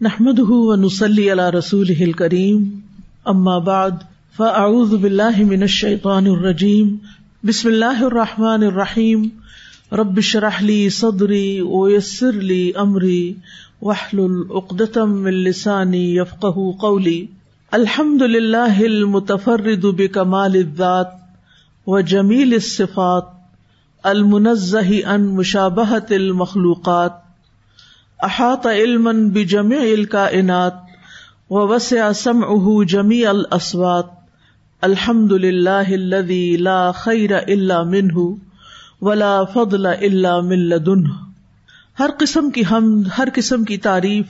نحمد ونسلی علی رسول کریم اما بعد فاعوذ باللہ من الشیطان الرجیم بسم اللہ الرحمن الرحیم رب شرح لی صدری ویسر لی امری وحلل اقدتم من لسانی قولی الحمد للہ المتفرد بکمال الذات وجمیل الصفات المنزہ ان مشابہت المخلوقات احاط علم بجمع الکائنات ووسع سمعه جميع الاصوات الحمد لله الذي لا خير الا منه ولا فضل الا من لدنه ہر قسم کی حمد، ہر قسم کی تعریف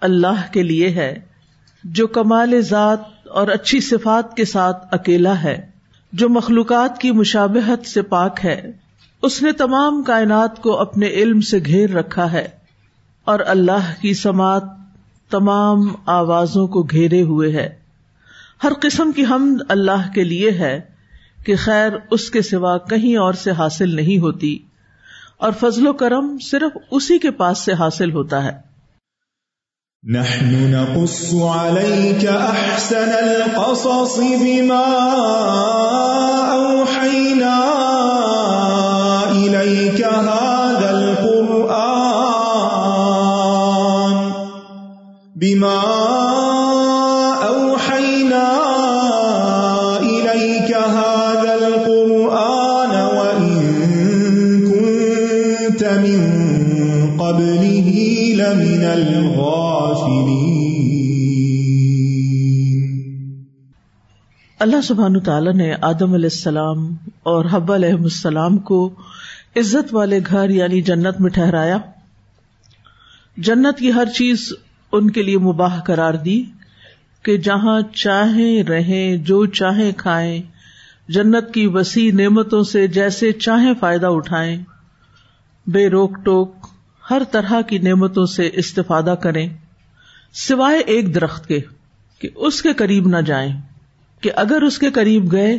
اللہ کے لیے ہے، جو کمال ذات اور اچھی صفات کے ساتھ اکیلا ہے، جو مخلوقات کی مشابہت سے پاک ہے۔ اس نے تمام کائنات کو اپنے علم سے گھیر رکھا ہے۔ اور اللہ کی سماعت تمام آوازوں کو گھیرے ہوئے ہے۔ ہر قسم کی حمد اللہ کے لیے ہے کہ خیر اس کے سوا کہیں اور سے حاصل نہیں ہوتی، اور فضل و کرم صرف اسی کے پاس سے حاصل ہوتا ہے۔ نحن نقص عليك احسن القصص بما اوحينا اللہ سبحان تعالیٰ نے آدم علیہ السلام اور حب علیہ السلام کو عزت والے گھر یعنی جنت میں ٹھہرایا۔ جنت کی ہر چیز ان کے لیے مباح قرار دی کہ جہاں چاہیں رہیں، جو چاہیں کھائیں، جنت کی وسیع نعمتوں سے جیسے چاہیں فائدہ اٹھائیں۔ بے روک ٹوک ہر طرح کی نعمتوں سے استفادہ کریں، سوائے ایک درخت کے کہ اس کے قریب نہ جائیں۔ کہ اگر اس کے قریب گئے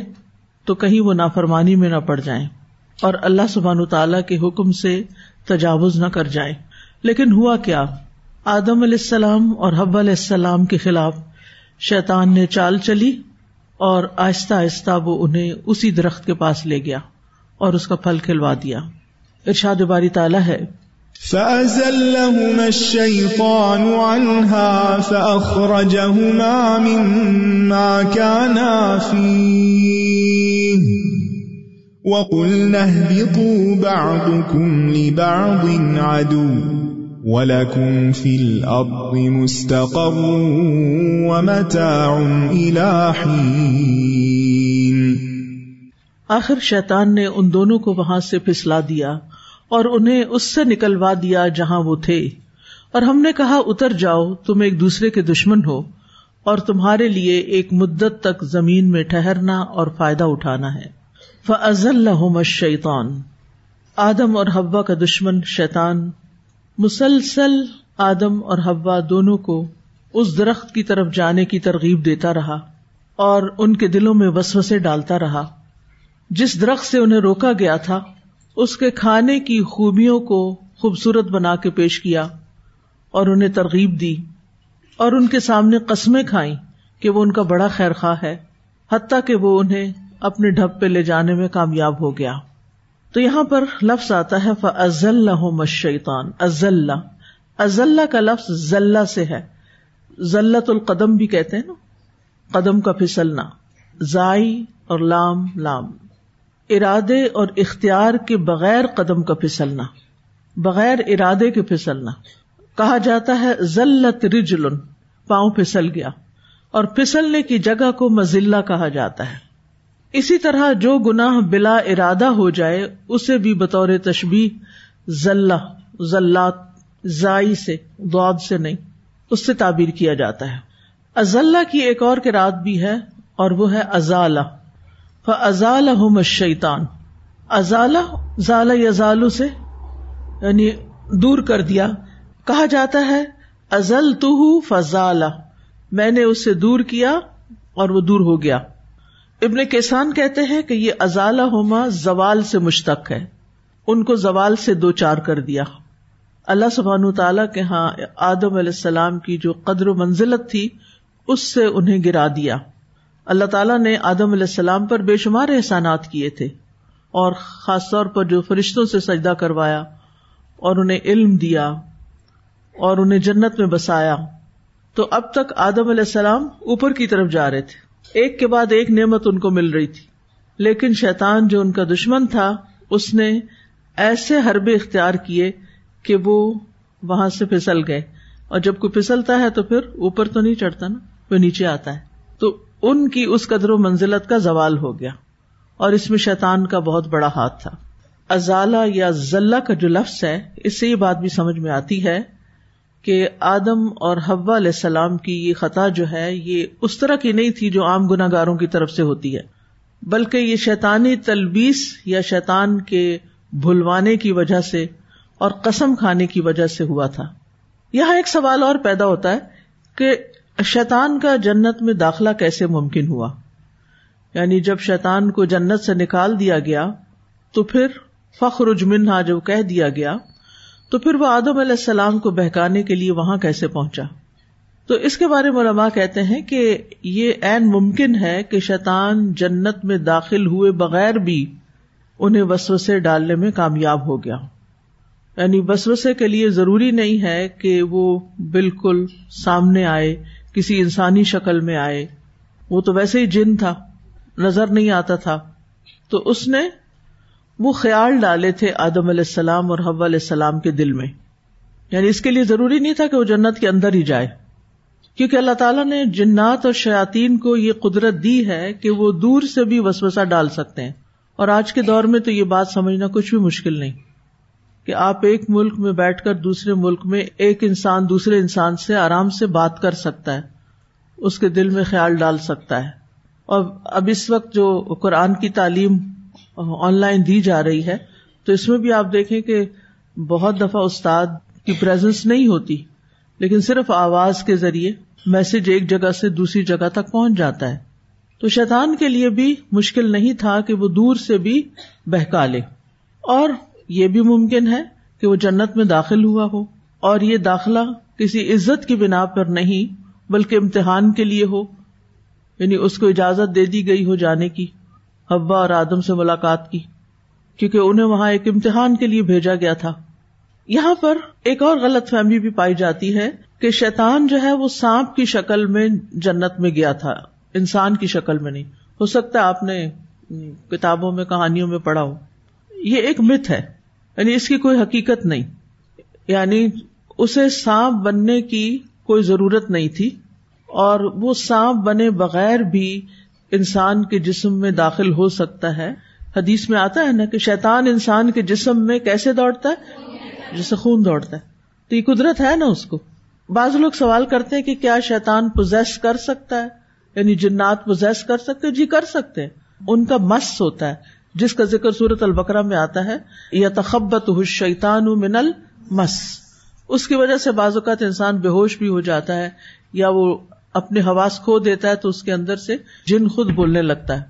تو کہیں وہ نافرمانی میں نہ پڑ جائیں اور اللہ سبحان تعالی کے حکم سے تجاوز نہ کر جائیں لیکن ہوا کیا؟ آدم علیہ السلام اور حب علیہ السلام کے خلاف شیطان نے چال چلی اور آہستہ آہستہ وہ انہیں اسی درخت کے پاس لے گیا اور اس کا پھل کھلوا دیا۔ ارشاد باری تعالیٰ ہے فأزلهما الشيطان عنها فأخرجهما مما كانا فيه. وقلنا اهبطوا بعضكم لبعض عدو وَلَكُمْ فِي الْأَرْضِ مُسْتَقَرٌ وَمَتَاعٌ إِلَى حِينٍ. آخر شیطان نے ان دونوں کو وہاں سے پھسلا دیا۔ اور انہیں اس سے نکلوا دیا جہاں وہ تھے۔ اور ہم نے کہا، اتر جاؤ، تم ایک دوسرے کے دشمن ہو، اور تمہارے لیے ایک مدت تک زمین میں ٹہرنا اور فائدہ اٹھانا ہے۔ فضل الشیطان آدم اور حبا کا دشمن شیطان۔ مسلسل آدم اور ہوا دونوں کو اس درخت کی طرف جانے کی ترغیب دیتا رہا، اور ان کے دلوں میں وسوسے ڈالتا رہا۔ جس درخت سے انہیں روکا گیا تھا اس کے کھانے کی خوبیوں کو خوبصورت بنا کے پیش کیا اور انہیں ترغیب دی اور ان کے سامنے قسمیں کھائیں کہ وہ ان کا بڑا خیر خواہ ہے، حتیٰ کہ وہ انہیں اپنے ڈھب پہ لے جانے میں کامیاب ہو گیا۔ تو یہاں پر لفظ آتا ہے فضل مشیطان ازل ازل کا لفظ ذلہ سے ہے۔ ذلت القدم بھی کہتے ہیں نا؟ قدم کا پھسلنا۔ زائی اور لام لام۔ ارادے اور اختیار کے بغیر قدم کا پھسلنا، بغیر ارادے کے پھسلنا۔ کہا جاتا ہے، ذلت رجل پاؤں پھسل گیا۔ اور پھسلنے کی جگہ کو مزلہ کہا جاتا ہے۔ اسی طرح جو گناہ بلا ارادہ ہو جائے، اسے بھی بطور تشبی ذلات، زائی سے دعد سے نہیں، اس سے تعبیر کیا جاتا ہے۔ ازاللہ کی ایک اور رات بھی ہے اور وہ ہے ازال ازال شیتان ازالہ ضال یزالو سے یعنی دور کر دیا۔ کہا جاتا ہے ازل تو فضال میں نے اسے دور کیا اور وہ دور ہو گیا۔ ابن کسان کہتے ہیں کہ یہ ازالہ ہوما زوال سے مشتق ہے۔ ان کو زوال سے دو چار کر دیا۔ اللہ سبحان تعالیٰ کے ہاں آدم علیہ السلام کی جو قدر و منزلت تھی، اس سے انہیں گرا دیا۔ اللہ تعالیٰ نے آدم علیہ السلام پر بے شمار احسانات کیے تھے اور خاص طور پر جو فرشتوں سے سجدہ کروایا اور انہیں علم دیا اور انہیں جنت میں بسایا، تو اب تک آدم علیہ السلام اوپر کی طرف جا رہے تھے۔ ایک کے بعد ایک نعمت ان کو مل رہی تھی۔ لیکن شیطان جو ان کا دشمن تھا، اس نے ایسے حربے اختیار کیے کہ وہ وہاں سے پھسل گئے۔ اور جب کوئی پھسلتا ہے تو پھر اوپر تو نہیں چڑھتا نا، وہ نیچے آتا ہے۔ تو ان کی اس قدر و منزلت کا زوال ہو گیا اور اس میں شیطان کا بہت بڑا ہاتھ تھا۔ ازالہ یا ذلہ کا جو لفظ ہے، اس سے یہ بات بھی سمجھ میں آتی ہے کہ آدم اور حوا علیہ السلام کی یہ خطا جو ہے، یہ اس طرح کی نہیں تھی جو عام گناگاروں کی طرف سے ہوتی ہے۔ بلکہ یہ شیطانی تلبیس یا شیطان کے بھلوانے کی وجہ سے اور قسم کھانے کی وجہ سے ہوا تھا۔ یہاں ایک سوال اور پیدا ہوتا ہے کہ شیطان کا جنت میں داخلہ کیسے ممکن ہوا؟ یعنی جب شیطان کو جنت سے نکال دیا گیا، تو پھر فخر اجمنہ جب کہہ دیا گیا، تو پھر وہ آدم علیہ السلام کو بہکانے کے لیے وہاں کیسے پہنچا؟ تو اس کے بارے میں علماء کہتے ہیں کہ یہ عین ممکن ہے کہ شیطان جنت میں داخل ہوئے بغیر بھی انہیں وسوسے ڈالنے میں کامیاب ہو گیا۔ یعنی وسوسے کے لیے ضروری نہیں ہے کہ وہ بالکل سامنے آئے کسی انسانی شکل میں آئے۔ وہ تو ویسے ہی جن تھا، نظر نہیں آتا تھا۔ تو اس نے وہ خیال ڈالے تھے آدم علیہ السلام اور حو علیہ السلام کے دل میں۔ یعنی اس کے لیے ضروری نہیں تھا کہ وہ جنت کے اندر ہی جائے۔ کیونکہ اللہ تعالیٰ نے جنات اور شیاتین کو یہ قدرت دی ہے کہ وہ دور سے بھی وسوسا ڈال سکتے ہیں۔ اور آج کے دور میں تو یہ بات سمجھنا کچھ بھی مشکل نہیں۔ کہ آپ ایک ملک میں بیٹھ کر دوسرے ملک میں ایک انسان دوسرے انسان سے آرام سے بات کر سکتا ہے، اس کے دل میں خیال ڈال سکتا ہے۔ اور اب اس وقت جو قرآن کی تعلیم آن لائن دی جا رہی ہے، تو اس میں بھی آپ دیکھیں کہ بہت دفعہ استاد کی پرزنس نہیں ہوتی، لیکن صرف آواز کے ذریعے میسج ایک جگہ سے دوسری جگہ تک پہنچ جاتا ہے۔ تو شیطان کے لیے بھی مشکل نہیں تھا کہ وہ دور سے بھی بہکا لے۔ اور یہ بھی ممکن ہے کہ وہ جنت میں داخل ہوا ہو اور یہ داخلہ کسی عزت کی بنا پر نہیں بلکہ امتحان کے لیے ہو یعنی اس کو اجازت دے دی گئی ہو جانے کی حبا اور آدم سے ملاقات کی، کیونکہ انہیں وہاں ایک امتحان کے لیے بھیجا گیا تھا۔ یہاں پر ایک اور غلط فہمی بھی پائی جاتی ہے کہ شیطان جو ہے وہ سانپ کی شکل میں جنت میں گیا تھا، انسان کی شکل میں نہیں۔ ہو سکتا ہے آپ نے کتابوں میں، کہانیوں میں پڑھا ہو۔ یہ ایک مت ہے۔ یعنی اس کی کوئی حقیقت نہیں۔ یعنی اسے سانپ بننے کی کوئی ضرورت نہیں تھی اور وہ سانپ بنے بغیر بھی انسان کے جسم میں داخل ہو سکتا ہے۔ حدیث میں آتا ہے نا کہ شیطان انسان کے جسم میں کیسے دوڑتا ہے؟ جسے خون دوڑتا ہے۔ تو یہ قدرت ہے نا اس کو۔ بعض لوگ سوال کرتے ہیں کہ کیا شیطان پوزیس کر سکتا ہے؟ یعنی جنات پوزیس کر سکتے جی کر سکتے ان کا مس ہوتا ہے۔ جس کا ذکر سورت البکرا میں آتا ہے یا تخبت شیتان من المس۔ اس کی وجہ سے بعض اوقات انسان بے ہوش بھی ہو جاتا ہے، یا وہ اپنے حواس کھو دیتا ہے تو اس کے اندر سے جن خود بولنے لگتا ہے۔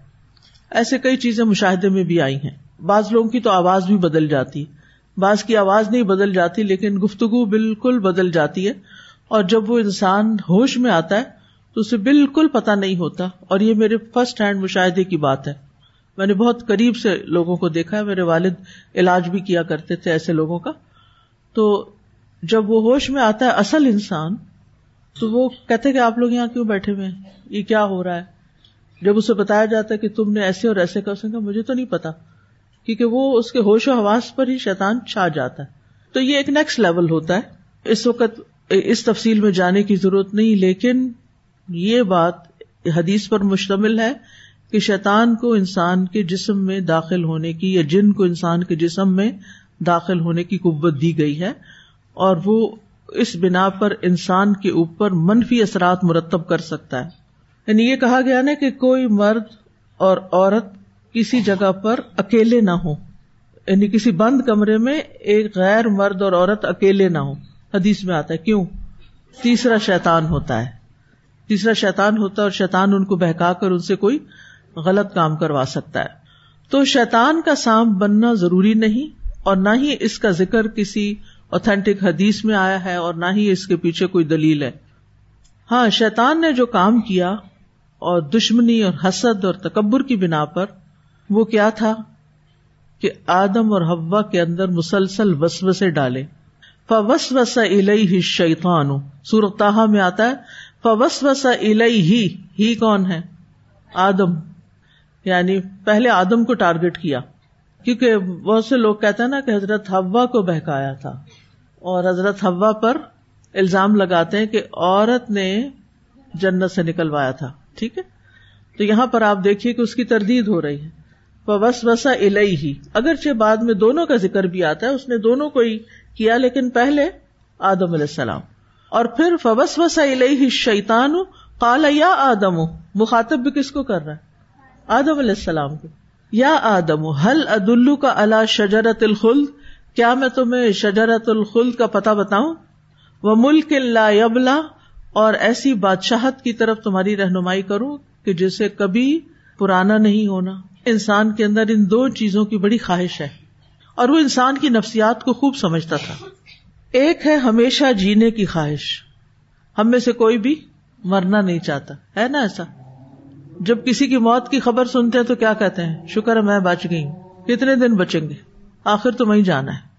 ایسے کئی چیزیں مشاہدے میں بھی آئی ہیں۔ بعض لوگوں کی تو آواز بھی بدل جاتی۔ بعض کی آواز نہیں بدل جاتی، لیکن گفتگو بالکل بدل جاتی ہے۔ اور جب وہ انسان ہوش میں آتا ہے، تو اسے بالکل پتا نہیں ہوتا۔ اور یہ میرے فرسٹ ہینڈ مشاہدے کی بات ہے۔ میں نے بہت قریب سے لوگوں کو دیکھا ہے، میرے والد علاج بھی کیا کرتے تھے ایسے لوگوں کا۔ تو جب وہ ہوش میں آتا ہے اصل انسان، تو وہ کہتے کہ آپ لوگ یہاں کیوں بیٹھے ہوئے ہیں؟ یہ کیا ہو رہا ہے؟ جب اسے بتایا جاتا ہے کہ تم نے ایسے اور ایسے کہا، مجھے تو نہیں پتا، کیونکہ وہ اس کے ہوش و حواس پر ہی شیطان چھا جاتا ہے۔ تو یہ ایک نیکسٹ لیول ہوتا ہے۔ اس وقت، اس تفصیل میں جانے کی ضرورت نہیں، لیکن یہ بات حدیث پر مشتمل ہے۔ کہ شیطان کو انسان کے جسم میں داخل ہونے کی یا جن کو انسان کے جسم میں داخل ہونے کی قوت دی گئی ہے اور وہ اس بنا پر انسان کے اوپر منفی اثرات مرتب کر سکتا ہے۔ یعنی یہ کہا گیا نا کہ کوئی مرد اور عورت کسی جگہ پر اکیلے نہ ہو یعنی کسی بند کمرے میں ایک غیر مرد اور عورت اکیلے نہ ہو حدیث میں آتا ہے، کیوں؟ تیسرا شیطان ہوتا ہے۔ تیسرا شیطان ہوتا ہے اور شیطان ان کو بہکا کر ان سے کوئی غلط کام کروا سکتا ہے۔ تو شیطان کا سانپ بننا ضروری نہیں اور نہ ہی اس کا ذکر کسی اوتھینٹک حدیث میں آیا ہے اور نہ ہی اس کے پیچھے کوئی دلیل ہے۔ ہاں شیطان نے جو کام کیا اور دشمنی اور حسد اور تکبر کی بنا پر، وہ کیا تھا؟ کہ آدم اور ہوا کے اندر مسلسل وسوسے ڈالے۔ فوس وس ہی شیتان سورت میں آتا ہے فوس وس ہی ہی کون ہے؟ آدم۔ یعنی پہلے آدم کو ٹارگٹ کیا، کیونکہ بہت سے لوگ کہتے ہیں نا کہ حضرت ہوا کو بہکایا تھا۔ اور حضرت ہوا پر الزام لگاتے ہیں کہ عورت نے جنت سے نکلوایا تھا، ٹھیک ہے؟ تو یہاں پر آپ دیکھیے کہ اس کی تردید ہو رہی ہے۔ فوس وسا ہی اگرچہ بعد میں دونوں کا ذکر بھی آتا ہے، اس نے دونوں کو ہی کیا، لیکن پہلے آدم علیہ السلام۔ اور پھر فوس وسا الہی شیتان کالا یا آدم، مخاطب بھی کس کو کر رہا ہے؟ آدم علیہ السلام کو، یا آدم حل ادلو کا اللہ شجرت الخل کیا میں تمہیں شجرت الخل کا پتا بتاؤں؟ وہ ملک اللہ یبلا اور ایسی بادشاہت کی طرف تمہاری رہنمائی کروں کہ جسے کبھی پرانا نہیں ہونا۔ انسان کے اندر ان دو چیزوں کی بڑی خواہش ہے، اور وہ انسان کی نفسیات کو خوب سمجھتا تھا۔ ایک ہے ہمیشہ جینے کی خواہش۔ ہم میں سے کوئی بھی مرنا نہیں چاہتا، ہے نا ایسا؟ جب کسی کی موت کی خبر سنتے ہیں تو کیا کہتے ہیں؟ شکر ہے میں بچ گئی کتنے دن بچیں گے؟ آخر تو وہیں جانا ہے۔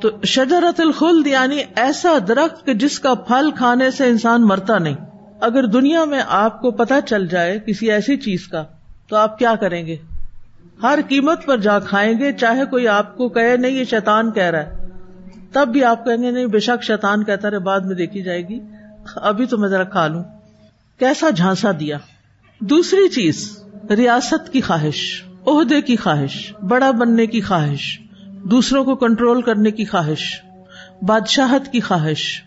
تو شجرت الخلد یعنی ایسا درخت کہ جس کا پھل کھانے سے انسان مرتا نہیں۔ اگر دنیا میں آپ کو پتا چل جائے کسی ایسی چیز کا، تو آپ کیا کریں گے؟ ہر قیمت پر جا کھائیں گے۔ چاہے کوئی آپ کو کہے، نہیں، یہ شیتان کہہ رہا ہے۔ تب بھی آپ کہیں گے، نہیں، بے شک شیتان کہتا رہے، بعد میں دیکھی جائے گی۔ اچھا، ابھی تو میں ذرا کھا لوں۔ کیسا جھانسا دیا۔ دوسری چیز، ریاست کی خواہش، عہدے کی خواہش، بڑا بننے کی خواہش، دوسروں کو کنٹرول کرنے کی خواہش، بادشاہت کی خواہش۔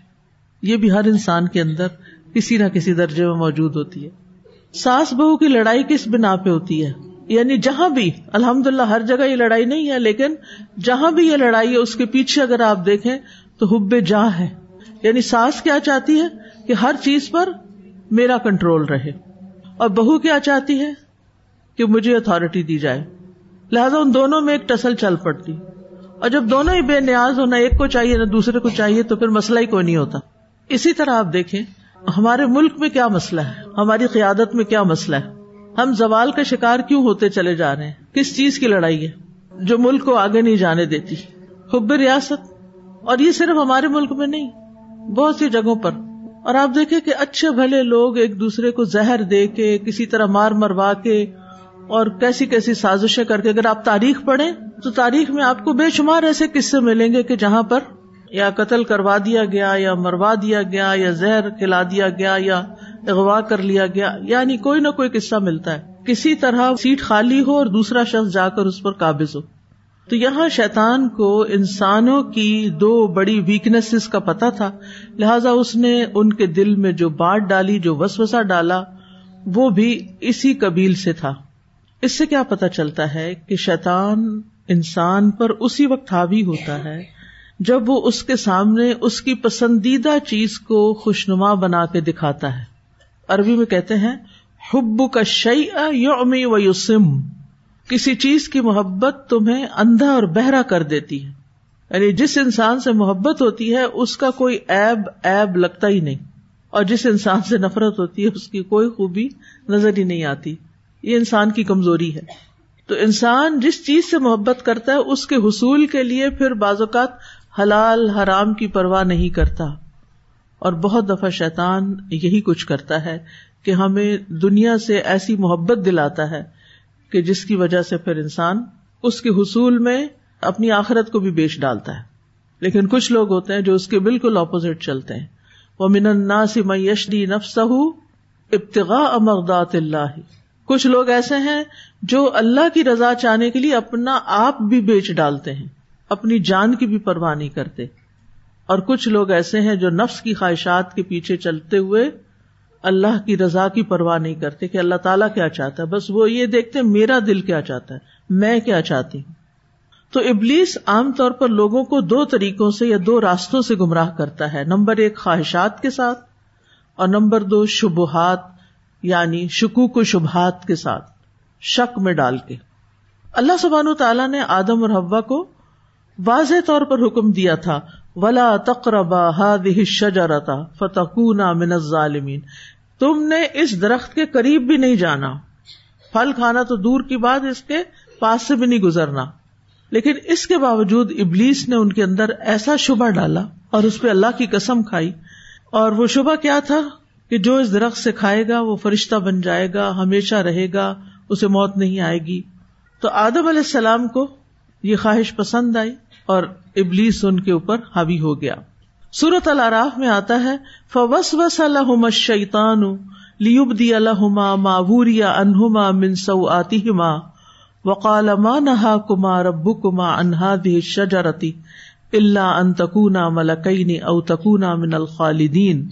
یہ بھی ہر انسان کے اندر کسی نہ کسی درجے میں موجود ہوتی ہے۔ ساس بہو کی لڑائی کس بنا پہ ہوتی ہے؟ یعنی جہاں بھی الحمد للہ ہر جگہ یہ لڑائی نہیں ہے، لیکن جہاں بھی یہ لڑائی ہے، اس کے پیچھے اگر آپ دیکھیں تو حب جا ہے۔ یعنی ساس کیا چاہتی ہے؟ کہ ہر چیز پر میرا کنٹرول رہے۔ اور بہو کیا چاہتی ہے کہ مجھے اتارٹی دی جائے؟ لہذا ان دونوں میں ایک ٹسل چل پڑتی۔ اور جب دونوں ہی بے نیاز ہونا ایک کو چاہیے، نہ دوسرے کو چاہیے، تو پھر مسئلہ ہی کوئی نہیں ہوتا۔ اسی طرح آپ دیکھیں، ہمارے ملک میں کیا مسئلہ ہے؟ ہماری قیادت میں کیا مسئلہ ہے؟ ہم زوال کا شکار کیوں ہوتے چلے جا رہے ہیں؟ کس چیز کی لڑائی ہے؟ جو ملک کو آگے نہیں جانے دیتی۔ حب ریاست؟ اور یہ صرف ہمارے ملک میں نہیں، بہت سی جگہوں پر۔ اور آپ دیکھیں کہ اچھے بھلے لوگ ایک دوسرے کو زہر دے کے، کسی طرح مار مروا کے اور کیسی کیسی سازشیں کر کے، اگر آپ تاریخ پڑھیں تو تاریخ میں آپ کو بے شمار ایسے قصے ملیں گے کہ جہاں پر یا قتل کروا دیا گیا، یا مروا دیا گیا، یا زہر کھلا دیا گیا، یا اغوا کر لیا گیا یعنی کوئی نہ کوئی قصہ ملتا ہے۔ کسی طرح سیٹ خالی ہو اور دوسرا شخص جا کر اس پر قابض ہو۔ تو یہاں شیطان کو انسانوں کی دو بڑی ویکنیس کا پتا تھا۔ لہذا اس نے ان کے دل میں جو بانٹ ڈالی، جو وسوسا ڈالا، وہ بھی اسی قبیل سے تھا۔ اس سے کیا پتا چلتا ہے کہ شیطان انسان پر اسی وقت حاوی ہوتا ہے جب وہ اس کے سامنے اس کی پسندیدہ چیز کو خوشنما بنا کے دکھاتا ہے۔ عربی میں کہتے ہیں حب کا شعی یومی و یوسم کسی چیز کی محبت تمہیں اندھا اور بہرا کر دیتی ہے۔ یعنی جس انسان سے محبت ہوتی ہے، اس کا کوئی ایب ایب لگتا ہی نہیں۔ اور جس انسان سے نفرت ہوتی ہے، اس کی کوئی خوبی نظر ہی نہیں آتی۔ یہ انسان کی کمزوری ہے۔ تو انسان جس چیز سے محبت کرتا ہے، اس کے حصول کے لیے پھر بعض اوقات حلال، حرام کی پرواہ نہیں کرتا۔ اور بہت دفعہ شیطان یہی کچھ کرتا ہے کہ ہمیں دنیا سے ایسی محبت دلاتا ہے کہ جس کی وجہ سے پھر انسان اس کے حصول میں اپنی آخرت کو بھی بیچ ڈالتا ہے۔ لیکن کچھ لوگ ہوتے ہیں جو اس کے بالکل اپوزٹ چلتے ہیں۔ وہ من سے میشری نفس ابتغا امردات اللہ کچھ لوگ ایسے ہیں جو اللہ کی رضا چاہنے کے لیے اپنا آپ بھی بیچ ڈالتے ہیں، اپنی جان کی بھی پرواہ نہیں کرتے۔ اور کچھ لوگ ایسے ہیں جو نفس کی خواہشات کے پیچھے چلتے ہوئے اللہ کی رضا کی پرواہ نہیں کرتے کہ اللہ تعالیٰ کیا چاہتا ہے۔ بس وہ یہ دیکھتے میرا دل کیا چاہتا ہے، میں کیا چاہتی ہوں۔ تو ابلیس عام طور پر لوگوں کو دو طریقوں سے یا دو راستوں سے گمراہ کرتا ہے۔ نمبر ایک، خواہشات کے ساتھ، اور نمبر دو، شبہات یعنی شکوک و شبہات کے ساتھ، شک میں ڈال کے۔ اللہ سبحان تعالیٰ نے آدم اور حوا کو واضح طور پر حکم دیا تھا۔ ولا تقربا هذه الشجرة فتكونا من الظالمين۔ تم نے اس درخت کے قریب بھی نہیں جانا۔ پھل کھانا تو دور کی بات اس کے پاس سے بھی نہیں گزرنا۔ لیکن اس کے باوجود ابلیس نے ان کے اندر ایسا شبہ ڈالا اور اس پہ اللہ کی قسم کھائی۔ اور وہ شبہ کیا تھا؟ کہ جو اس درخت سے کھائے گا، وہ فرشتہ بن جائے گا، ہمیشہ رہے گا، اسے موت نہیں آئے گی۔ تو آدم علیہ السلام کو یہ خواہش پسند آئی۔ اور ابلیس ان کے اوپر حاوی ہو گیا۔ سورت الراف میں آتا ہے فوس وس الحم شیتان لیبدی الحما معوریا انہما من آتی وقال ما نہا کما ربو کما انہا دی شجرتی اللہ ان تکونا ملکین او تکونا من الخالدین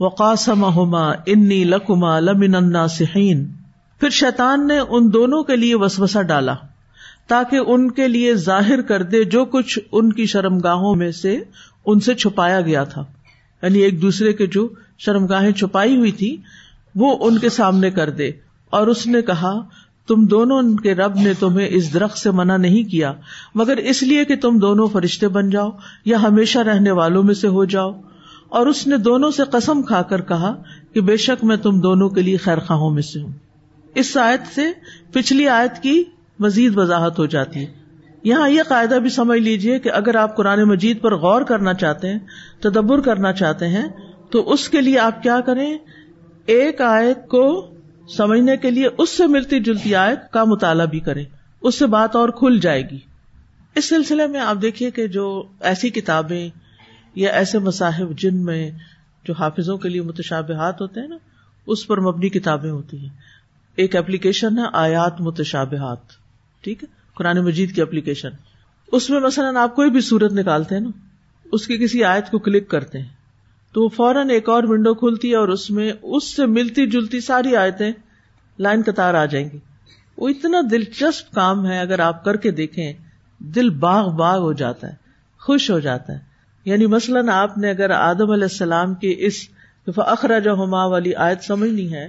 وقاسمہما انی لکما لمن الناسحین پھر شیطان نے ان دونوں کے لیے وسوسہ ڈالا۔ تاکہ ان کے لیے ظاہر کر دے جو کچھ ان کی شرم گاہوں میں سے ان سے چھپایا گیا تھا۔ یعنی ایک دوسرے کے جو شرم گاہیں چھپائی ہوئی تھی، وہ ان کے سامنے کر دے۔ اور اس نے کہا، تم دونوں کے رب نے تمہیں اس درخت سے منع نہیں کیا، مگر اس لیے کہ تم دونوں فرشتے بن جاؤ یا ہمیشہ رہنے والوں میں سے ہو جاؤ۔ اور اس نے دونوں سے قسم کھا کر کہا کہ بے شک میں تم دونوں کے لیے خیر خواہوں میں سے ہوں۔ اس آیت سے پچھلی آیت کی مزید وضاحت ہو جاتی ہے یہاں یہ قاعدہ بھی سمجھ لیجیے کہ اگر آپ قرآن مجید پر غور کرنا چاہتے ہیں، تدبر کرنا چاہتے ہیں، تو اس کے لیے آپ کیا کریں؟ ایک آیت کو سمجھنے کے لیے اس سے ملتی جلتی آیت کا مطالعہ بھی کرے اس سے بات اور کھل جائے گی۔ اس سلسلے میں آپ دیکھیے کہ جو ایسی کتابیں یا ایسے مصاحب جن میں جو حافظوں کے لیے متشابہات ہوتے ہیں نا، اس پر مبنی کتابیں ہوتی ہیں۔ ایک اپلیکیشن ہے آیات متشابہات۔ ٹھیک ہے؟ قرآن مجید کی اپلیکیشن۔ اس میں مثلاً آپ کوئی بھی صورت نکالتے ہیں نا، اس کی کسی آیت کو کلک کرتے ہیں۔ تو وہ فوراً ایک اور ونڈو کھلتی ہے اور اس میں اس سے ملتی جلتی ساری آیتیں لائن قطار آ جائیں گی۔ وہ اتنا دلچسپ کام ہے، اگر آپ کر کے دیکھیں، دل باغ باغ ہو جاتا ہے، خوش ہو جاتا ہے۔ یعنی مثلاً آپ نے اگر آدم علیہ السلام کی اس اخراج ہما والی آیت سمجھنی ہے،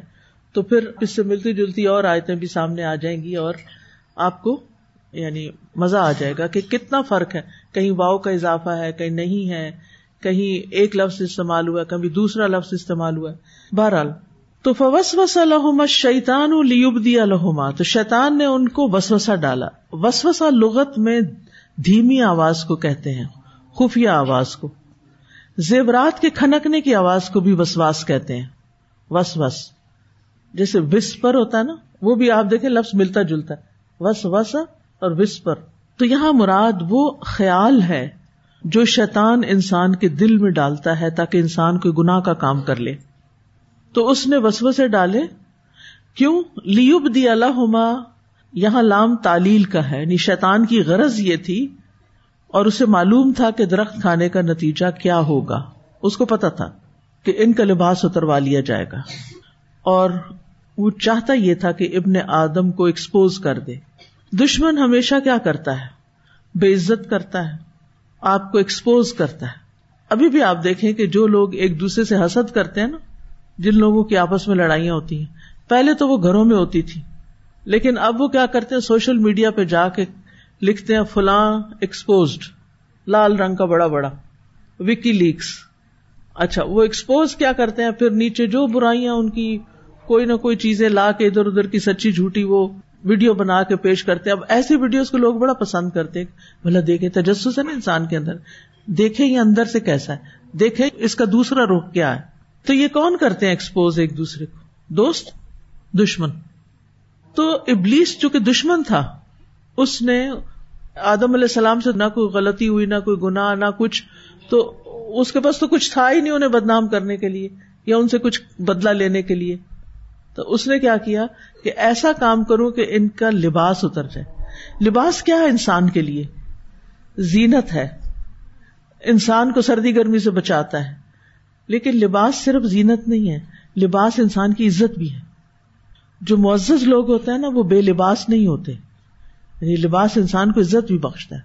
تو پھر اس سے ملتی جلتی اور آیتیں بھی سامنے آ جائیں گی اور آپ کو یعنی مزہ آ جائے گا کہ کتنا فرق ہے۔ کہیں واؤ کا اضافہ ہے، کہیں نہیں ہے، کہیں ایک لفظ استعمال ہوا کبھی دوسرا لفظ استعمال ہوا۔ بہرحال، تو فوس وس الحما شیتان الحما تو شیتان نے ان کو وسوسا ڈالا۔ وسوسا لغت میں دھیمی آواز کو کہتے ہیں، خفیہ آواز کو۔ زیورات کے کھنکنے کی آواز کو بھی وسواس کہتے ہیں۔ وس وس جیسے وسپر ہوتا ہے نا، وہ بھی آپ دیکھیں لفظ ملتا جلتا۔ ہے وس وس اور وسپر۔ تو یہاں مراد وہ خیال ہے جو شیطان انسان کے دل میں ڈالتا ہے تاکہ انسان کوئی گناہ کا کام کر لے۔ تو اس نے وسو سے ڈالے، کیوں؟ لیوب دی اللہ یہاں لام تعلیل کا ہے یعنی شیطان کی غرض یہ تھی اور اسے معلوم تھا کہ درخت کھانے کا نتیجہ کیا ہوگا۔ اس کو پتا تھا کہ ان کا لباس اتروا لیا جائے گا۔ اور وہ چاہتا یہ تھا کہ ابن آدم کو ایکسپوز کر دے۔ دشمن ہمیشہ کیا کرتا ہے؟ بے عزت کرتا ہے۔ آپ کو ایکسپوز کرتا ہے۔ ابھی بھی آپ دیکھیں کہ جو لوگ ایک دوسرے سے حسد کرتے ہیں نا، جن لوگوں کی آپس میں لڑائیاں ہوتی ہیں۔ پہلے تو وہ گھروں میں ہوتی تھی۔ لیکن اب وہ کیا کرتے ہیں؟ سوشل میڈیا پہ جا کے لکھتے ہیں، فلاں ایکسپوزڈ لال رنگ کا بڑا بڑا وکی لیکس۔ اچھا وہ ایکسپوز کیا کرتے ہیں؟ پھر نیچے جو برائیاں ان کی کوئی نہ کوئی چیزیں لا کے ادھر ادھر کی سچی جھوٹی وہ ویڈیو بنا کے پیش کرتے اب ایسی ویڈیوز کو لوگ بڑا پسند کرتے بھلا دیکھے تجسس ہے نا انسان کے اندر۔ دیکھے یہ اندر سے کیسا ہے۔ دیکھے اس کا دوسرا رخ کیا ہے۔ تو یہ کون کرتے ہیں ایکسپوز ایک دوسرے کو؟ دوست، دشمن۔ تو ابلیس چونکہ دشمن تھا، اس نے آدم علیہ السلام سے نہ کوئی غلطی ہوئی، نہ کوئی گنا نہ کچھ۔ تو اس کے پاس تو کچھ تھا ہی نہیں انہیں بدنام کرنے کے لیے یا ان سے کچھ بدلا لینے کے لیے۔ تو اس نے کیا کیا کہ ایسا کام کروں کہ ان کا لباس اتر جائے۔ لباس کیا ہے انسان کے لیے؟ زینت ہے۔ انسان کو سردی گرمی سے بچاتا ہے۔ لیکن لباس صرف زینت نہیں ہے، لباس انسان کی عزت بھی ہے۔ جو معزز لوگ ہوتے ہیں نا، وہ بے لباس نہیں ہوتے۔ یعنی لباس انسان کو عزت بھی بخشتا ہے۔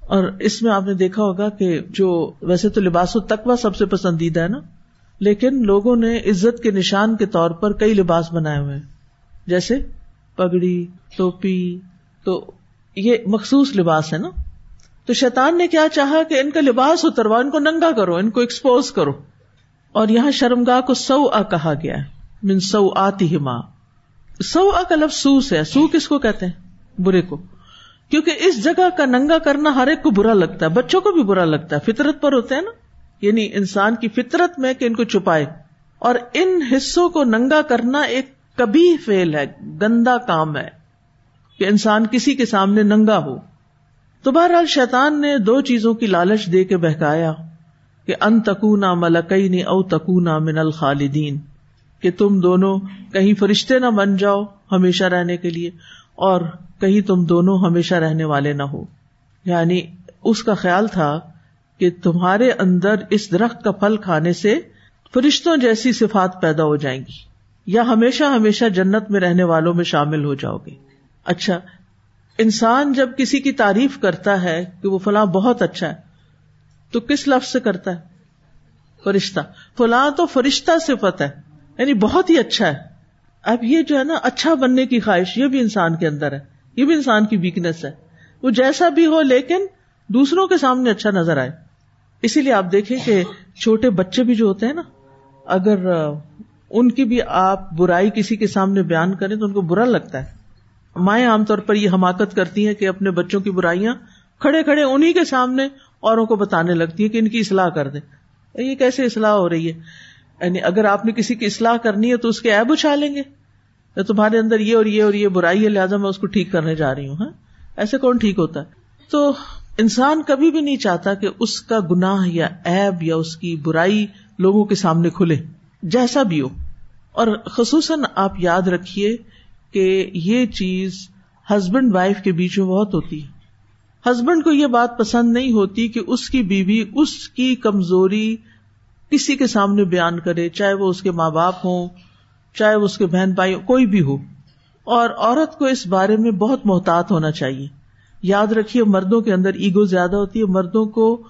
اور اس میں آپ نے دیکھا ہوگا کہ جو ویسے تو لباس و تقوا سب سے پسندیدہ ہے نا لیکن لوگوں نے عزت کے نشان کے طور پر کئی لباس بنائے ہوئے جیسے پگڑی، ٹوپی، تو یہ مخصوص لباس ہے نا۔ تو شیطان نے کیا چاہا کہ ان کا لباس اتروا ان کو ننگا کرو، ان کو ایکسپوز کرو۔ اور یہاں شرمگاہ کو سو آ کہا گیا ہے، من سو آتی ماں سو آ کا لفظ سو سے سو کس کو کہتے ہیں؟ برے کو۔ کیونکہ اس جگہ کا ننگا کرنا ہر ایک کو برا لگتا ہے، بچوں کو بھی برا لگتا ہے، فطرت پر ہوتے ہیں نا۔ یعنی انسان کی فطرت میں کہ ان کو چھپائے اور ان حصوں کو ننگا کرنا ایک کبھی فیل ہے، گندا کام ہے کہ انسان کسی کے سامنے ننگا ہو۔ تو بہرحال شیطان نے دو چیزوں کی لالچ دے کے بہکایا کہ ان تکونا ملکئی نے او تکونا من الخالدین، کہ تم دونوں کہیں فرشتے نہ بن جاؤ ہمیشہ رہنے کے لیے اور کہیں تم دونوں ہمیشہ رہنے والے نہ ہو۔ یعنی اس کا خیال تھا کہ تمہارے اندر اس درخت کا پھل کھانے سے فرشتوں جیسی صفات پیدا ہو جائیں گی یا ہمیشہ ہمیشہ جنت میں رہنے والوں میں شامل ہو جاؤ گے۔ اچھا انسان جب کسی کی تعریف کرتا ہے کہ وہ فلاں بہت اچھا ہے، تو کس لفظ سے کرتا ہے؟ فرشتہ۔ فلاں تو فرشتہ صفت ہے یعنی بہت ہی اچھا ہے۔ اب یہ جو ہے نا اچھا بننے کی خواہش یہ بھی انسان کے اندر ہے، یہ بھی انسان کی ویکنیس ہے۔ وہ جیسا بھی ہو لیکن دوسروں کے سامنے اچھا نظر آئے۔ اسی لیے آپ دیکھیں کہ چھوٹے بچے بھی جو ہوتے ہیں نا، اگر ان کی بھی آپ برائی کسی کے سامنے بیان کریں تو ان کو برا لگتا ہے۔ مائیں عام طور پر یہ حماقت کرتی ہیں کہ اپنے بچوں کی برائیاں کھڑے کھڑے انہیں کے سامنے اوروں کو بتانے لگتی ہے کہ ان کی اصلاح کر دیں۔ یہ کیسے اصلاح ہو رہی ہے؟ یعنی اگر آپ نے کسی کی اصلاح کرنی ہے تو اس کے ایب اچھالیں گے۔ تمہارے اندر یہ اور یہ اور یہ برائی ہے، لہٰذا میں اس کو ٹھیک کرنے جا رہی ہوں ہاں؟ ایسے کون ٹھیک ہوتا ہے؟ تو انسان کبھی بھی نہیں چاہتا کہ اس کا گناہ یا ایب یا اس کی برائی لوگوں کے سامنے کھلے، جیسا بھی ہو۔ اور خصوصاً آپ یاد رکھیے کہ یہ چیز ہسبینڈ وائف کے بیچ میں بہت ہوتی ہے۔ ہسبینڈ کو یہ بات پسند نہیں ہوتی کہ اس کی بیوی اس کی کمزوری کسی کے سامنے بیان کرے، چاہے وہ اس کے ماں باپ ہوں، چاہے وہ اس کے بہن بھائی کوئی بھی ہو۔ اور عورت کو اس بارے میں بہت محتاط ہونا چاہیے۔ یاد رکھیے، مردوں کے اندر ایگو زیادہ ہوتی ہے، مردوں کو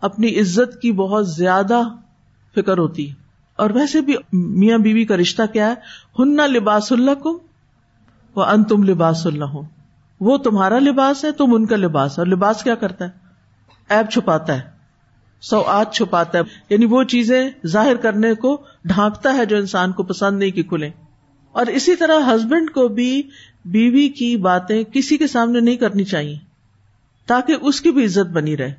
اپنی عزت کی بہت زیادہ فکر ہوتی ہے۔ اور ویسے بھی میاں بیوی کا رشتہ کیا ہے؟ ہننا لباس اللہ کو وہ ان تم لباس اللہ ہو وہ تمہارا لباس ہے، تم ان کا لباس اور لباس کیا کرتا ہے؟ ایپ چھپاتا ہے سو آج چھپاتا ہے۔ یعنی وہ چیزیں ظاہر کرنے کو ڈھانکتا ہے جو انسان کو پسند نہیں کی کھلے اور اسی طرح ہسبینڈ کو بھی بیوی کی باتیں کسی کے سامنے نہیں کرنی چاہیے، تاکہ اس کی بھی عزت بنی رہے۔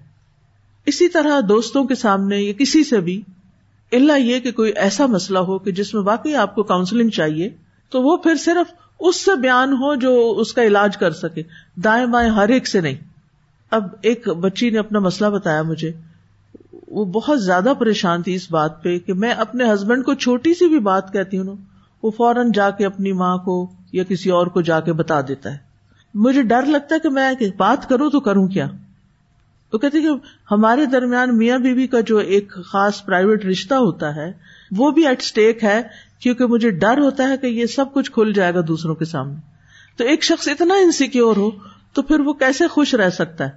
اسی طرح دوستوں کے سامنے یا کسی سے بھی اللہ یہ کہ کوئی ایسا مسئلہ ہو کہ جس میں واقعی آپ کو کاؤنسلنگ چاہیے، تو وہ پھر صرف اس سے بیان ہو جو اس کا علاج کر سکے۔ دائیں بائیں ہر ایک سے نہیں۔ اب ایک بچی نے اپنا مسئلہ بتایا مجھے۔ وہ بہت زیادہ پریشان تھی اس بات پہ کہ میں اپنے ہسبینڈ کو چھوٹی سی بھی بات کہتی ہوں وہ فوراً جا کے اپنی ماں کو یا کسی اور کو جا کے بتا دیتا ہے۔ مجھے ڈر لگتا ہے کہ میں بات کروں تو کروں کیا؟ وہ کہتے کہ ہمارے درمیان میاں بیوی بی کا جو ایک خاص پرائیویٹ رشتہ ہوتا ہے، وہ بھی ایٹ اسٹیک ہے، کیونکہ مجھے ڈر ہوتا ہے کہ یہ سب کچھ کھل جائے گا دوسروں کے سامنے۔ تو ایک شخص اتنا انسیکیور ہو، تو پھر وہ کیسے خوش رہ سکتا ہے؟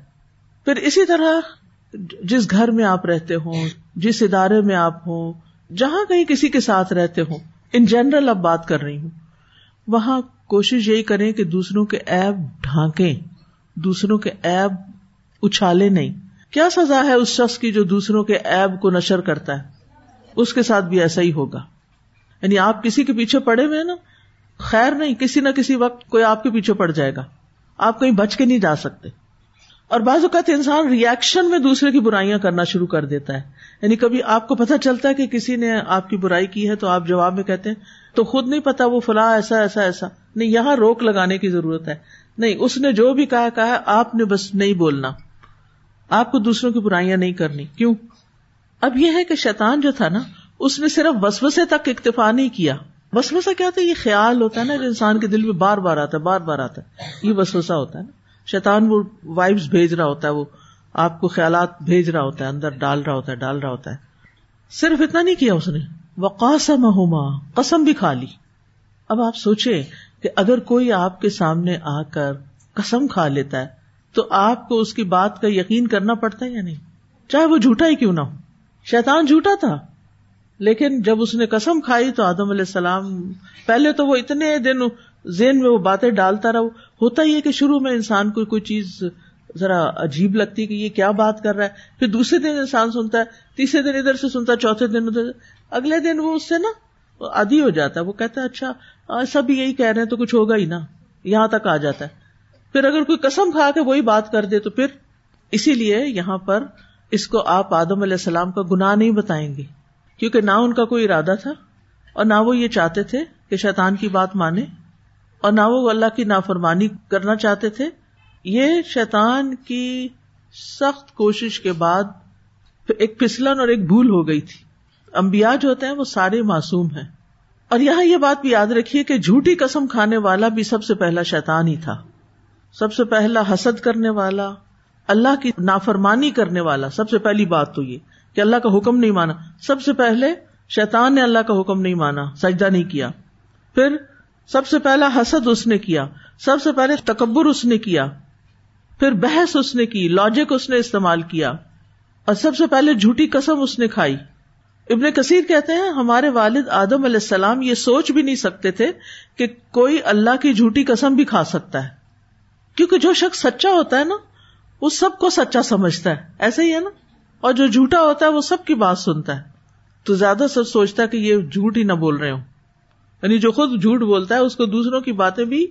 پھر اسی طرح جس گھر میں آپ رہتے ہوں، جس ادارے میں آپ ہوں، جہاں کہیں کسی کے ساتھ رہتے ہوں ان جنرل اب بات کر رہی ہوں۔ وہاں کوشش یہی کریں کہ دوسروں کے ایب ڈھانکیں، دوسروں کے ایب اچھالے نہیں۔ کیا سزا ہے اس شخص کی جو دوسروں کے ایب کو نشر کرتا ہے؟ اس کے ساتھ بھی ایسا ہی ہوگا۔ یعنی آپ کسی کے پیچھے پڑے ہوئے نا؟ خیر نہیں، کسی نہ کسی وقت کوئی آپ کے پیچھے پڑ جائے گا۔ آپ کہیں بچ کے نہیں جا سکتے۔ اور بعض اوقات انسان ریئیکشن میں دوسرے کی برائیاں کرنا شروع کر دیتا ہے۔ یعنی کبھی آپ کو پتا چلتا ہے کہ کسی نے آپ کی برائی کی ہے تو آپ جواب میں کہتے ہیں، تو خود نہیں پتا وہ فلاں ایسا ایسا ایسا۔ نہیں، یہاں روک لگانے کی ضرورت ہے۔ نہیں، اس نے جو بھی کہا کہا آپ نے بس نہیں بولنا۔ آپ کو دوسروں کی برائیاں نہیں کرنی۔ کیوں؟ اب یہ ہے کہ شیطان جو تھا نا، اس نے صرف وسوسے تک اکتفا نہیں کیا۔ وسوسا کیا ہوتا ہے؟ یہ خیال ہوتا ہے نا، جو انسان کے دل میں بار بار آتا ہے، بار بار آتا ہے۔ یہ وسوسا ہوتا ہے نا۔ شیطان وہ وائبس بھیج رہا ہوتا ہے، وہ آپ کو خیالات بھیج رہا ہوتا ہے، اندر ڈال رہا ہوتا ہے، ڈال رہا ہوتا ہے۔ صرف اتنا نہیں کیا اس نے۔ وقاسم ہوما قسم بھی کھا لی۔ اب آپ سوچے کہ اگر کوئی آپ کے سامنے آ کر قسم کھا لیتا ہے، تو آپ کو اس کی بات کا یقین کرنا پڑتا ہے یا نہیں؟ چاہے وہ جھوٹا ہی کیوں نہ ہو۔ شیطان جھوٹا تھا۔ لیکن جب اس نے قسم کھائی تو آدم علیہ السلام، پہلے تو وہ اتنے دن ذہن میں وہ باتیں ڈالتا رہا۔ ہوتا ہی ہے کہ شروع میں انسان کو کوئی چیز ذرا عجیب لگتی کہ یہ کیا بات کر رہا ہے۔ پھر دوسرے دن انسان سنتا ہے، تیسرے دن ادھر سے سنتا ہے، چوتھے دن ادھر اگلے دن وہ اس سے نا آدھی ہو جاتا ہے، وہ کہتا ہے اچھا سب یہی کہہ رہے ہیں تو کچھ ہوگا ہی نا، یہاں تک آ جاتا ہے۔ پھر اگر کوئی قسم کھا کے وہی بات کر دے تو پھر اسی لیے یہاں پر اس کو آپ آدم علیہ السلام کا گناہ نہیں بتائیں گے۔ کیونکہ نہ ان کا کوئی ارادہ تھا اور نہ وہ یہ چاہتے تھے کہ شیطان کی بات مانے اور نہ وہ اللہ کی نافرمانی کرنا چاہتے تھے۔ یہ شیطان کی سخت کوشش کے بعد ایک پھسلن اور ایک بھول ہو گئی تھی۔ امبیا جو ہوتے ہیں وہ سارے معصوم ہیں۔ اور یہاں یہ بات بھی یاد رکھیے کہ جھوٹی قسم کھانے والا بھی سب سے پہلا شیطان ہی تھا۔ سب سے پہلا حسد کرنے والا، اللہ کی نافرمانی کرنے والا، سب سے پہلی بات تو یہ کہ اللہ کا حکم نہیں مانا۔ سب سے پہلے شیطان نے اللہ کا حکم نہیں مانا، سجدہ نہیں کیا۔ پھر سب سے پہلا حسد اس نے کیا۔ سب سے پہلے تکبر اس نے کیا۔ پھر بحث اس نے کی لاجک اس نے استعمال کیا۔ اور سب سے پہلے جھوٹی قسم اس نے کھائی۔ ابن کثیر کہتے ہیں، ہمارے والد آدم علیہ السلام یہ سوچ بھی نہیں سکتے تھے کہ کوئی اللہ کی جھوٹی قسم بھی کھا سکتا ہے۔ کیونکہ جو شخص سچا ہوتا ہے نا، وہ سب کو سچا سمجھتا ہے۔ ایسا ہی ہے نا۔ اور جو جھوٹا ہوتا ہے، وہ سب کی بات سنتا ہے۔ تو زیادہ سب سوچتا ہے کہ یہ جھوٹ ہی نہ بول رہے ہو یعنی جو خود جھوٹ بولتا ہے، اس کو دوسروں کی باتیں بھی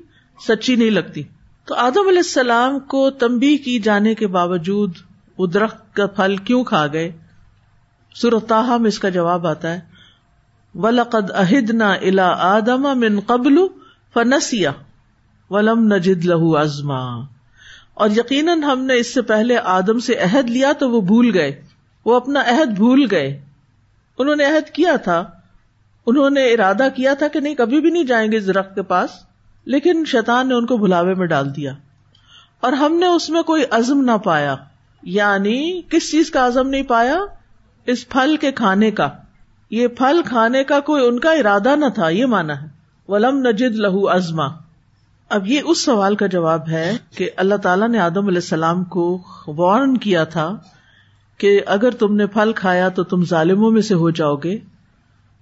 سچی نہیں لگتی۔ تو آدم علیہ السلام کو تمبی کی جانے کے باوجود وہ درخت کا پھل کیوں کھا گئے؟ سرتاحا میں اس کا جواب آتا ہے، ولقد اہدنا الا آدم من قبل فنسیا ولم نجد لہو ازما اور یقیناً ہم نے اس سے پہلے آدم سے عہد لیا تو وہ بھول گئے۔ وہ اپنا عہد بھول گئے۔ انہوں نے عہد کیا تھا۔ انہوں نے ارادہ کیا تھا کہ نہیں، کبھی بھی نہیں جائیں گے اس درخت کے پاس۔ لیکن شیطان نے ان کو بلاوے میں ڈال دیا اور ہم نے اس میں کوئی عزم نہ پایا یعنی کس چیز کا عزم نہیں پایا؟ اس پھل کے کھانے کا۔ یہ پھل کھانے کا کوئی ان کا ارادہ نہ تھا، یہ مانا ہے۔ ولم نجد لہو ازما اب یہ اس سوال کا جواب ہے کہ اللہ تعالیٰ نے آدم علیہ السلام کو وارن کیا تھا کہ اگر تم نے پھل کھایا تو تم ظالموں میں سے ہو جاؤ گے۔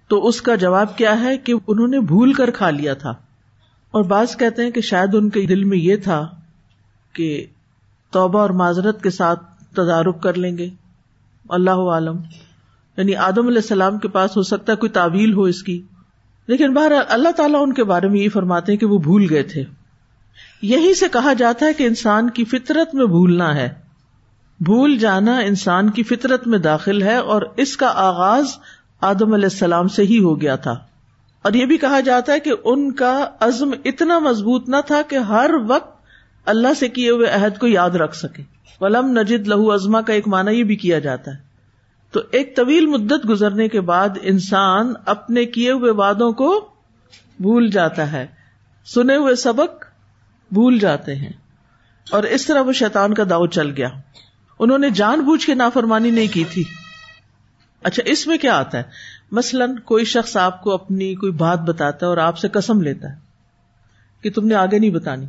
تو اس کا جواب کیا ہے کہ انہوں نے بھول کر کھا لیا تھا۔ اور بعض کہتے ہیں کہ شاید ان کے دل میں یہ تھا کہ توبہ اور معذرت کے ساتھ تدارک کر لیں گے۔ اللہ عالم۔ یعنی آدم علیہ السلام کے پاس ہو سکتا ہے کوئی تعویل ہو اس کی۔ لیکن بہر اللہ تعالیٰ ان کے بارے میں یہ فرماتے ہیں کہ وہ بھول گئے تھے۔ یہی سے کہا جاتا ہے کہ انسان کی فطرت میں بھولنا ہے۔ بھول جانا انسان کی فطرت میں داخل ہے اور اس کا آغاز آدم علیہ السلام سے ہی ہو گیا تھا۔ اور یہ بھی کہا جاتا ہے کہ ان کا عزم اتنا مضبوط نہ تھا کہ ہر وقت اللہ سے کیے ہوئے عہد کو یاد رکھ سکے۔ ولم نجد لہو ازما کا ایک معنی یہ بھی کیا جاتا ہے۔ تو ایک طویل مدت گزرنے کے بعد انسان اپنے کیے ہوئے وادوں کو بھول جاتا ہے۔ سنے ہوئے سبق بھول جاتے ہیں۔ اور اس طرح وہ شیطان کا داؤ چل گیا۔ انہوں نے جان بوجھ کے نافرمانی نہیں کی تھی۔ اچھا اس میں کیا آتا ہے؟ مثلاً کوئی شخص آپ کو اپنی کوئی بات بتاتا ہے اور آپ سے قسم لیتا ہے کہ تم نے آگے نہیں بتانی۔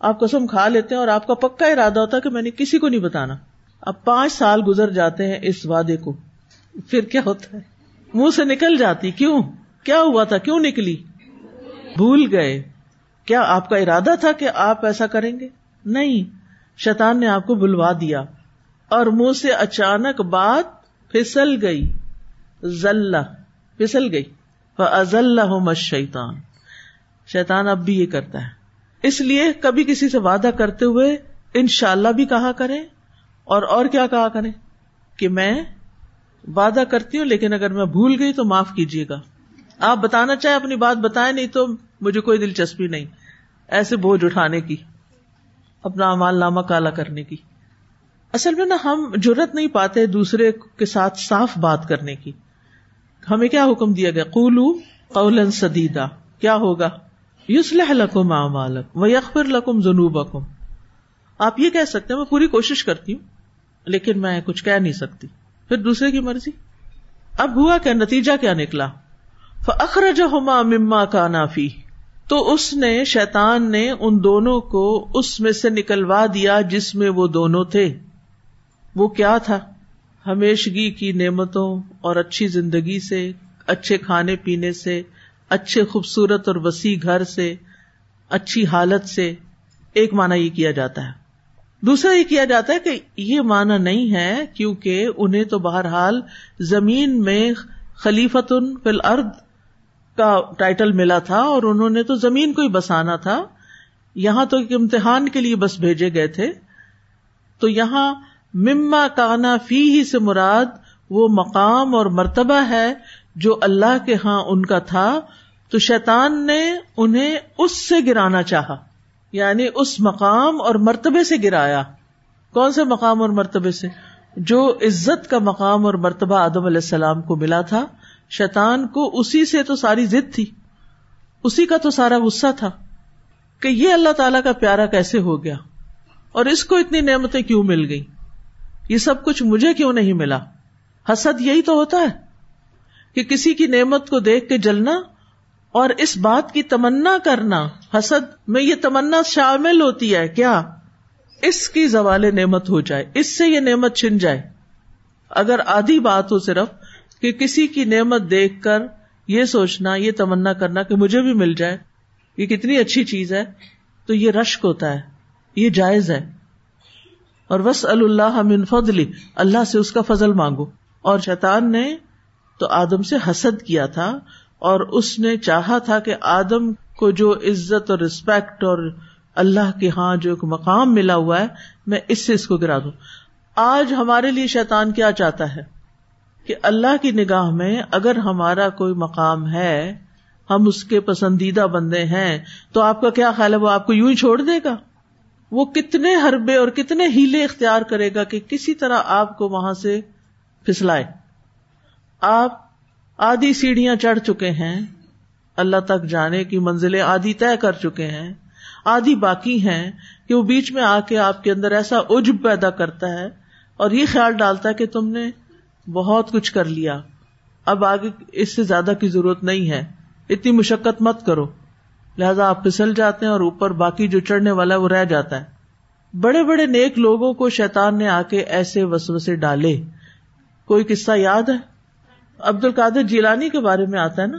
آپ قسم کھا لیتے ہیں اور آپ کا پکا ارادہ ہوتا ہے کہ میں نے کسی کو نہیں بتانا۔ اب پانچ سال گزر جاتے ہیں اس وعدے کو۔ پھر کیا ہوتا ہے؟ منہ سے نکل جاتی۔ کیوں؟ کیا ہوا تھا؟ کیوں نکلی؟ بھول گئے۔ کیا آپ کا ارادہ تھا کہ آپ ایسا کریں گے؟ نہیں۔ شیطان نے آپ کو بلوا دیا۔ اور منہ سے اچانک بات پھسل گئی۔ ذلہ پھسل گئی۔ ازل شیتان شیتان اب بھی یہ کرتا ہے۔ اس لیے کبھی کسی سے وعدہ کرتے ہوئے ان شاء اللہ بھی کہا کرے اور اور کیا کہا کرے کہ میں وعدہ کرتی ہوں، لیکن اگر میں بھول گئی تو معاف کیجیے گا۔ آپ بتانا چاہے اپنی بات بتائے نہیں تو مجھے کوئی دلچسپی نہیں۔ ایسے بوجھ اٹھانے کی، اپنا امال نامہ کالا کرنے کی۔ اصل میں نا ہم ضرورت نہیں پاتے دوسرے کے ساتھ صاف بات کرنے کی۔ ہمیں کیا حکم دیا گیا؟ قولو قول سدیدا کیا ہوگا؟ یوسلح لکم اعمالک و لکم ذنوبکم۔ آپ یہ کہہ سکتے ہیں، میں پوری کوشش کرتی ہوں، لیکن میں کچھ کہہ نہیں سکتی۔ پھر دوسرے کی مرضی؟ اب ہوا کیا نتیجہ کیا نکلا؟ فاخرجہما مما کانا فی تو اس نے، شیطان نے ان دونوں کو اس میں سے نکلوا دیا جس میں وہ دونوں تھے۔ وہ کیا تھا؟ ہمیشگی کی نعمتوں اور اچھی زندگی سے، اچھے کھانے پینے سے، اچھے خوبصورت اور وسیع گھر سے، اچھی حالت سے ایک مانا یہ کیا جاتا ہے۔ دوسرا یہ کیا جاتا ہے کہ یہ مانا نہیں ہے کیونکہ انہیں تو بہرحال زمین میں خلیفت فل ارد کا ٹائٹل ملا تھا اور انہوں نے تو زمین کو ہی بسانا تھا۔ یہاں تو ایک امتحان کے لیے بس بھیجے گئے تھے۔ تو یہاں مما کانا فی ہی سے مراد وہ مقام اور مرتبہ ہے جو اللہ کے ہاں ان کا تھا، تو شیطان نے انہیں اس سے گرانا چاہا یعنی اس مقام اور مرتبے سے گرایا۔ کون سے مقام اور مرتبے سے؟ جو عزت کا مقام اور مرتبہ آدم علیہ السلام کو ملا تھا۔ شیطان کو اسی سے تو ساری ضد تھی، اسی کا تو سارا غصہ تھا کہ یہ اللہ تعالی کا پیارا کیسے ہو گیا؟ اور اس کو اتنی نعمتیں کیوں مل گئی یہ سب کچھ مجھے کیوں نہیں ملا؟ حسد یہی تو ہوتا ہے کہ کسی کی نعمت کو دیکھ کے جلنا اور اس بات کی تمنا کرنا۔ حسد میں یہ تمنا شامل ہوتی ہے۔ کیا اس کی زوال نعمت ہو جائے؟ اس سے یہ نعمت چھن جائے؟ اگر آدھی بات ہو صرف کہ کسی کی نعمت دیکھ کر یہ سوچنا، یہ تمنا کرنا کہ مجھے بھی مل جائے، یہ کتنی اچھی چیز ہے، تو یہ رشک ہوتا ہے، یہ جائز ہے۔ اور وس اللہ من فضلی اللہ سے اس کا فضل مانگو۔ اور شیطان نے تو آدم سے حسد کیا تھا، اور اس نے چاہا تھا کہ آدم کو جو عزت اور ریسپیکٹ اور اللہ کے ہاں جو ایک مقام ملا ہوا ہے، میں اس سے اس کو گرا دوں۔ آج ہمارے لیے شیطان کیا چاہتا ہے؟ کہ اللہ کی نگاہ میں اگر ہمارا کوئی مقام ہے، ہم اس کے پسندیدہ بندے ہیں، تو آپ کا کیا خیال ہے؟ وہ آپ کو یوں ہی چھوڑ دے گا؟ وہ کتنے حربے اور کتنے ہیلے اختیار کرے گا کہ کسی طرح آپ کو وہاں سے پھسلائے۔ آپ آدھی سیڑھیاں چڑھ چکے ہیں، اللہ تک جانے کی منزلیں آدھی طے کر چکے ہیں، آدھی باقی ہیں کہ وہ بیچ میں آ کے آپ کے اندر ایسا عجب پیدا کرتا ہے اور یہ خیال ڈالتا ہے کہ تم نے بہت کچھ کر لیا۔ اب آگے اس سے زیادہ کی ضرورت نہیں ہے۔ اتنی مشقت مت کرو۔ لہذا آپ پھسل جاتے ہیں اور اوپر باقی جو چڑھنے والا ہے وہ رہ جاتا ہے۔ بڑے بڑے نیک لوگوں کو شیطان نے آ کے ایسے وسوسے ڈالے۔ کوئی قصہ یاد ہے؟ عبد القادر جیلانی کے بارے میں آتا ہے نا؟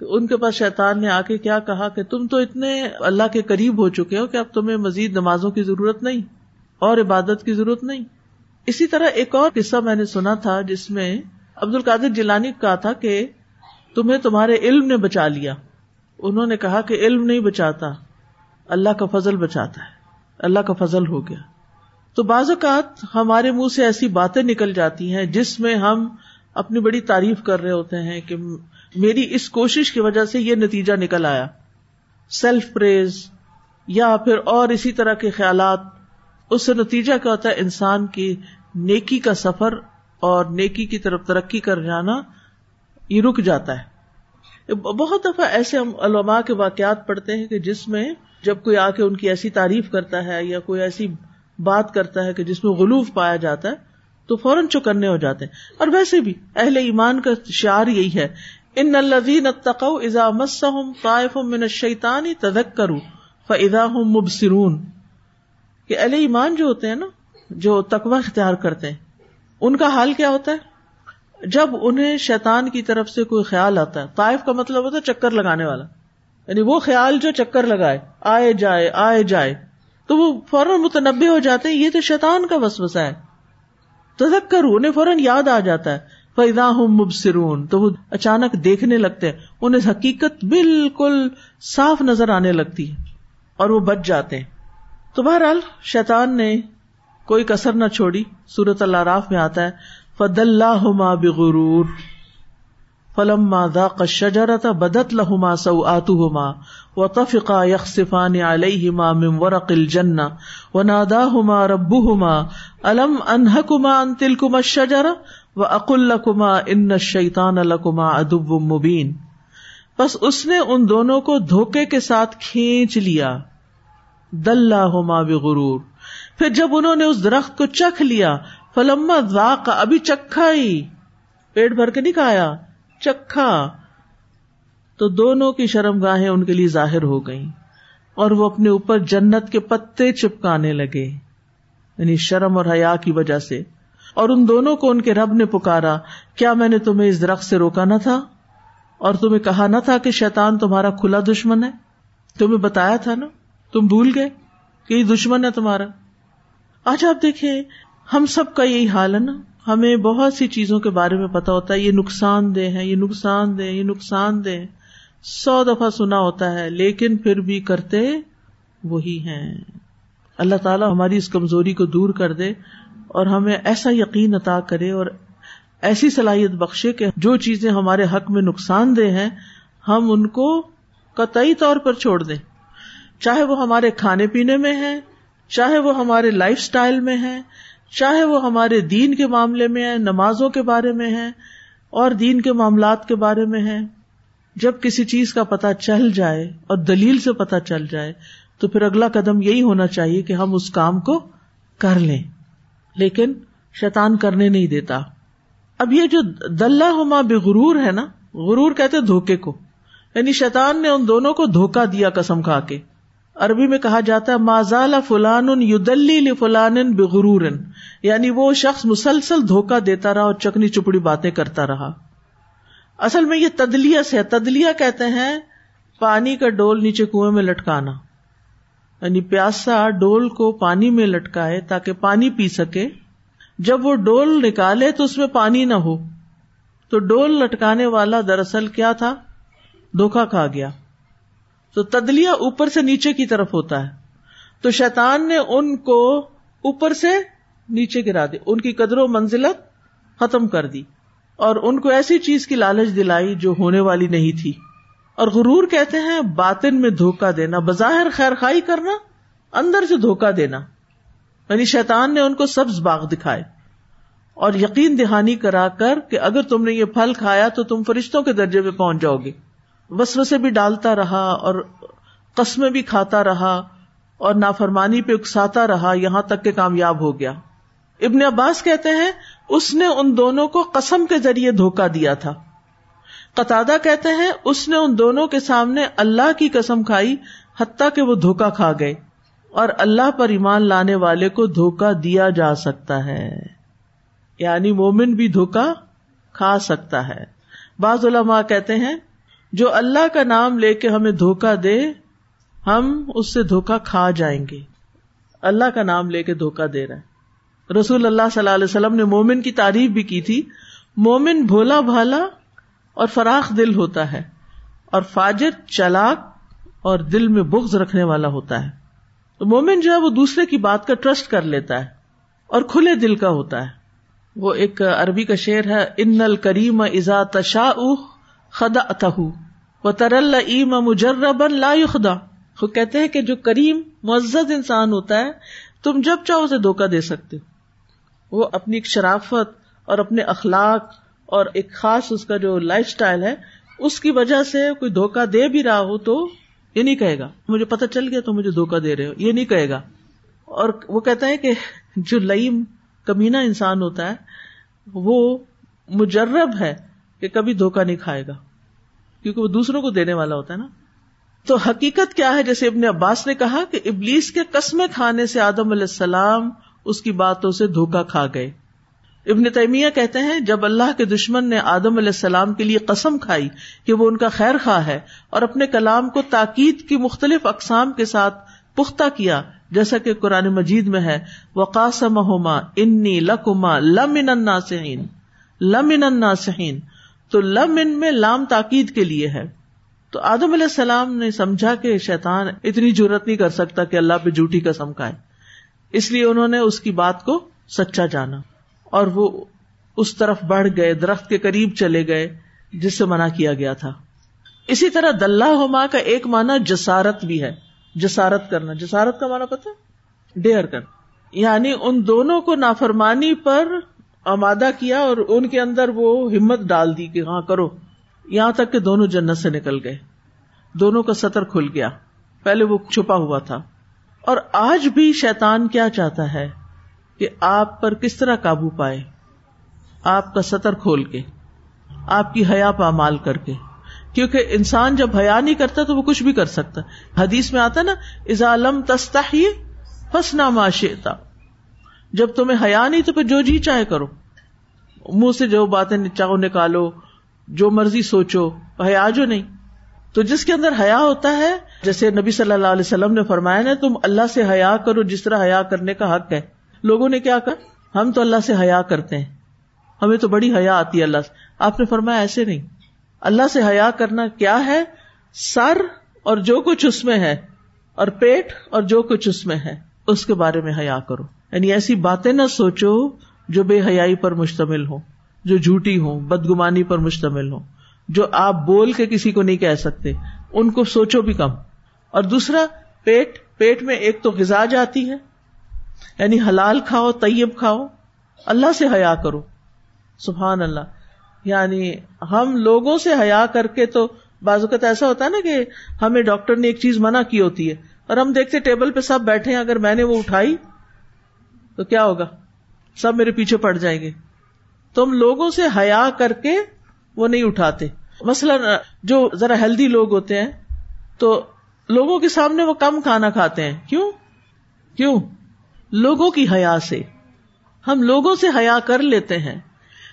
کہ ان کے پاس شیطان نے آ کے کیا کہا کہ تم تو اتنے اللہ کے قریب ہو چکے ہو کہ اب تمہیں مزید نمازوں کی ضرورت نہیں، اور عبادت کی ضرورت نہیں۔ اسی طرح ایک اور قصہ میں نے سنا تھا جس میں عبد القادر جیلانی کہا تھا کہ تمہیں تمہارے علم نے بچا لیا۔ انہوں نے کہا کہ علم نہیں بچاتا، اللہ کا فضل بچاتا ہے، اللہ کا فضل ہو گیا۔ تو بعض اوقات ہمارے منہ سے ایسی باتیں نکل جاتی ہیں جس میں ہم اپنی بڑی تعریف کر رہے ہوتے ہیں کہ میری اس کوشش کی وجہ سے یہ نتیجہ نکل آیا۔ سیلف پریز یا پھر اور اسی طرح کے خیالات، اس سے نتیجہ کیا ہوتا ہے انسان کی نیکی کا سفر اور نیکی کی طرف ترقی کر جانا یہ رک جاتا ہے۔ بہت دفعہ ایسے ہم علماء کے واقعات پڑھتے ہیں کہ جس میں جب کوئی آ کے ان کی ایسی تعریف کرتا ہے یا کوئی ایسی بات کرتا ہے کہ جس میں غلوف پایا جاتا ہے، تو فوراً چکنے ہو جاتے ہیں۔ اور ویسے بھی اہل ایمان کا شعر یہی ہے، ان الذين اتقوا اذا مسهم طائف من الشيطان تذكروا فاذا هم مبصرون. کہ اہل ایمان جو ہوتے ہیں نا، جو تقوی اختیار کرتے ہیں، ان کا حال کیا ہوتا ہے؟ جب انہیں شیطان کی طرف سے کوئی خیال آتا ہے، طائف کا مطلب ہوتا ہے چکر لگانے والا۔ یعنی وہ خیال جو چکر لگائے، آئے جائے آئے جائے، تو وہ فوراً متنبع ہو جاتے ہیں، یہ تو شیطان کا وسوسہ ہے۔ تذکر انہیں فوراً یاد آ جاتا ہے۔ فیدا ہوں مبصرون، تو وہ اچانک دیکھنے لگتے ہیں۔ انہیں حقیقت بالکل صاف نظر آنے لگتی ہے اور وہ بچ جاتے ہیں۔ تو بہرحال، شیطان نے کوئی کسر نہ چھوڑی۔ سورت اللہ راف میں آتا ہے۔ فد اللہ بغرور فلم ذاق الشجرة بدت لهما سوآتهما وطفقا يخصفان عليهما من ورق الجنة وناداهما ربهما، ألم أنهكما عن تلكما الشجرة؟ وأقل لكما إن الشيطان لكما عدو مبين۔ بس اس نے ان دونوں کو دھوکے کے ساتھ کھینچ لیا۔ دلہما بغرور۔ پھر جب انہوں نے اس درخت کو چکھ لیا فلما ذاق، ابھی چکھا ہی۔ پیٹ بھر کے نہیں کھایا، چکھا۔ تو دونوں کی شرم گاہیں ان کے لیے ظاہر ہو گئی اور وہ اپنے اوپر جنت کے پتے چپکانے لگے۔ یعنی شرم اور حیا کی وجہ سے۔ اور ان دونوں کو ان کے رب نے پکارا، کیا میں نے تمہیں اس درخت سے روکا نہ تھا؟ اور تمہیں کہا نہ تھا کہ شیطان تمہارا کھلا دشمن ہے؟ تمہیں بتایا تھا نا؟ تم بھول گئے کہ یہ دشمن ہے تمہارا۔ آج آپ دیکھیں ہم سب کا یہی حال ہے نا؟ ہمیں بہت سی چیزوں کے بارے میں پتا ہوتا ہے، یہ نقصان دہ ہے یہ نقصان دہ یہ نقصان دہ سو دفعہ سنا ہوتا ہے، لیکن پھر بھی کرتے وہی ہیں۔ اللہ تعالیٰ ہماری اس کمزوری کو دور کر دے اور ہمیں ایسا یقین عطا کرے اور ایسی صلاحیت بخشے کہ جو چیزیں ہمارے حق میں نقصان دہ ہیں، ہم ان کو قطعی طور پر چھوڑ دیں۔ چاہے وہ ہمارے کھانے پینے میں ہے چاہے وہ ہمارے لائف اسٹائل میں ہے چاہے وہ ہمارے دین کے معاملے میں ہے نمازوں کے بارے میں ہے اور دین کے معاملات کے بارے میں ہے جب کسی چیز کا پتا چل جائے اور دلیل سے پتا چل جائے، تو پھر اگلا قدم یہی ہونا چاہیے کہ ہم اس کام کو کر لیں۔ لیکن شیطان کرنے نہیں دیتا۔ اب یہ جو دلہ ہما بے غرور ہے نا، غرور کہتے دھوکے کو۔ یعنی شیطان نے ان دونوں کو دھوکا دیا قسم کھا کے۔ عربی میں کہا جاتا ہے مازال فلان یدلی فلان بغرور. یعنی وہ شخص مسلسل دھوکا دیتا رہا اور چکنی چپڑی باتیں کرتا رہا۔ اصل میں یہ تدلیس ہے۔ تدلیا کہتے ہیں پانی کا ڈول نیچے کنویں میں لٹکانا۔ یعنی پیاسا ڈول کو پانی میں لٹکائے تاکہ پانی پی سکے۔ جب وہ ڈول نکالے تو اس میں پانی نہ ہو۔ تو ڈول لٹکانے والا دراصل کیا تھا؟ دھوکا کھا گیا۔ تو تدلیا اوپر سے نیچے کی طرف ہوتا ہے۔ تو شیطان نے ان کو اوپر سے نیچے گرا دی، ان کی قدر و منزلت ختم کر دی۔ اور ان کو ایسی چیز کی لالچ دلائی جو ہونے والی نہیں تھی۔ اور غرور کہتے ہیں، باطن میں دھوکا دینا، بظاہر خیر خائی کرنا، اندر سے دھوکا دینا۔ یعنی شیطان نے ان کو سبز باغ دکھائے۔ اور یقین دہانی کرا کر کہ اگر تم نے یہ پھل کھایا تو تم فرشتوں کے درجے پہ پہنچ جاؤ گے۔ سے بھی ڈالتا رہا اور قسمیں بھی کھاتا رہا اور نافرمانی پہ اکساتا رہا، یہاں تک کہ کامیاب ہو گیا۔ ابن عباس کہتے ہیں، اس نے ان دونوں کو قسم کے ذریعے دھوکا دیا تھا۔ قطع کہتے ہیں، اس نے ان دونوں کے سامنے اللہ کی قسم کھائی، حتیٰ کہ وہ دھوکا کھا گئے۔ اور اللہ پر ایمان لانے والے کو دھوکا دیا جا سکتا ہے۔ یعنی مومن بھی دھوکا کھا سکتا ہے۔ بعض علماء کہتے ہیں جو اللہ کا نام لے کے ہمیں دھوکا دے، ہم اس سے دھوکا کھا جائیں گے۔ اللہ کا نام لے کے دھوکا دے رہا ہے رسول اللہ صلی اللہ علیہ وسلم نے مومن کی تعریف بھی کی تھی۔ مومن بھولا بھالا اور فراخ دل ہوتا ہے اور فاجر چلاک اور دل میں بغض رکھنے والا ہوتا ہے۔ تو مومن جو ہے وہ دوسرے کی بات کا ٹرسٹ کر لیتا ہے اور کھلے دل کا ہوتا ہے۔ وہ ایک عربی کا شعر ہے، ان الکریم ازا تشا خدا اتہ وہ ترل ایم مجرب لا خدا وہ کہتے ہیں کہ جو کریم، معزز انسان ہوتا ہے، تم جب چاہو اسے دھوکا دے سکتے وہ اپنی ایک شرافت اور اپنے اخلاق اور ایک خاص اس کا جو لائف اسٹائل ہے، اس کی وجہ سے کوئی دھوکا دے بھی رہا ہو تو یہ نہیں کہے گا۔ مجھے پتا چل گیا تو مجھے دھوکا دے رہے ہو۔ یہ نہیں کہے گا۔ اور وہ کہتا ہے کہ جو لئیم کمینا انسان ہوتا ہے، وہ مجرب ہے کہ کبھی دھوکا نہیں کھائے گا۔ کیونکہ وہ دوسروں کو دینے والا ہوتا ہے نا۔ تو حقیقت کیا ہے؟ جیسے ابن عباس نے کہا کہ ابلیس کے قسمیں کھانے سے آدم علیہ السلام اس کی باتوں سے دھوکا کھا گئے۔ ابن تیمیہ کہتے ہیں، جب اللہ کے دشمن نے آدم علیہ السلام کے لیے قسم کھائی کہ وہ ان کا خیر خواہ ہے اور اپنے کلام کو تاکید کی مختلف اقسام کے ساتھ پختہ کیا، جیسا کہ قرآن مجید میں ہے وقاسم ہوما انی لکما لمن الناسین لمن الناسین تو لم ان میں لام تاکید کے لیے ہے۔ تو آدم علیہ السلام نے سمجھا کہ شیطان اتنی ضرورت نہیں کر سکتا کہ اللہ پہ جھوٹی کا سمکھائے اس لیے انہوں نے اس کی بات کو سچا جانا۔ اور وہ اس طرف بڑھ گئے، درخت کے قریب چلے گئے، جس سے منع کیا گیا تھا۔ اسی طرح دلہ ہوما کا ایک مانا جسارت بھی ہے۔ جسارت کرنا۔ جسارت کا مانا پتا ڈیئر کر یعنی ان دونوں کو نافرمانی پر آمادہ کیا اور ان کے اندر وہ ہمت ڈال دی کہ ہاں کرو۔ یہاں تک کہ دونوں جنت سے نکل گئے۔ دونوں کا سطر کھل گیا۔ پہلے وہ چھپا ہوا تھا۔ اور آج بھی شیطان کیا چاہتا ہے کہ آپ پر کس طرح قابو پائے؟ آپ کا سطر کھول کے، آپ کی حیا پامال کر کے۔ کیونکہ انسان جب حیا نہیں کرتا تو وہ کچھ بھی کر سکتا۔ حدیث میں آتا نا ازالم تستا ہی فسنا معاشیتا جب تمہیں حیا نہیں تو پھر جو جی چاہے کرو۔ منہ سے جو باتیں چاہو نکالو، جو مرضی سوچو، حیا جو نہیں۔ تو جس کے اندر حیا ہوتا ہے، جیسے نبی صلی اللہ علیہ وسلم نے فرمایا نا، تم اللہ سے حیا کرو جس طرح حیا کرنے کا حق ہے۔ لوگوں نے کیا کہا؟ ہم تو اللہ سے حیا کرتے ہیں۔ ہمیں تو بڑی حیا آتی ہے اللہ سے۔ آپ نے فرمایا ایسے نہیں۔ اللہ سے حیا کرنا کیا ہے؟ سر اور جو کچھ اس میں ہے، اور پیٹ اور جو کچھ اس میں ہے، اس کے بارے میں حیا کرو۔ یعنی ایسی باتیں نہ سوچو جو بے حیائی پر مشتمل ہو جو جھوٹی ہو بدگمانی پر مشتمل ہو جو آپ بول کے کسی کو نہیں کہہ سکتے، ان کو سوچو بھی کم۔ اور دوسرا، پیٹ پیٹ میں ایک تو غذا جاتی ہے یعنی حلال کھاؤ، طیب کھاؤ، اللہ سے حیا کرو۔ سبحان اللہ۔ یعنی ہم لوگوں سے حیا کر کے تو بعض اوقات ایسا ہوتا ہے نا کہ ہمیں ڈاکٹر نے ایک چیز منع کی ہوتی ہے اور ہم دیکھتے ٹیبل پہ سب بیٹھے ہیں، اگر میں نے وہ اٹھائی تو کیا ہوگا؟ سب میرے پیچھے پڑ جائیں گے۔ تو ہم لوگوں سے حیا کر کے وہ نہیں اٹھاتے۔ مثلاً جو ذرا ہیلدی لوگ ہوتے ہیں، تو لوگوں کے سامنے وہ کم کھانا کھاتے ہیں۔ کیوں؟ کیوں؟ لوگوں کی حیا سے۔ ہم لوگوں سے حیا کر لیتے ہیں،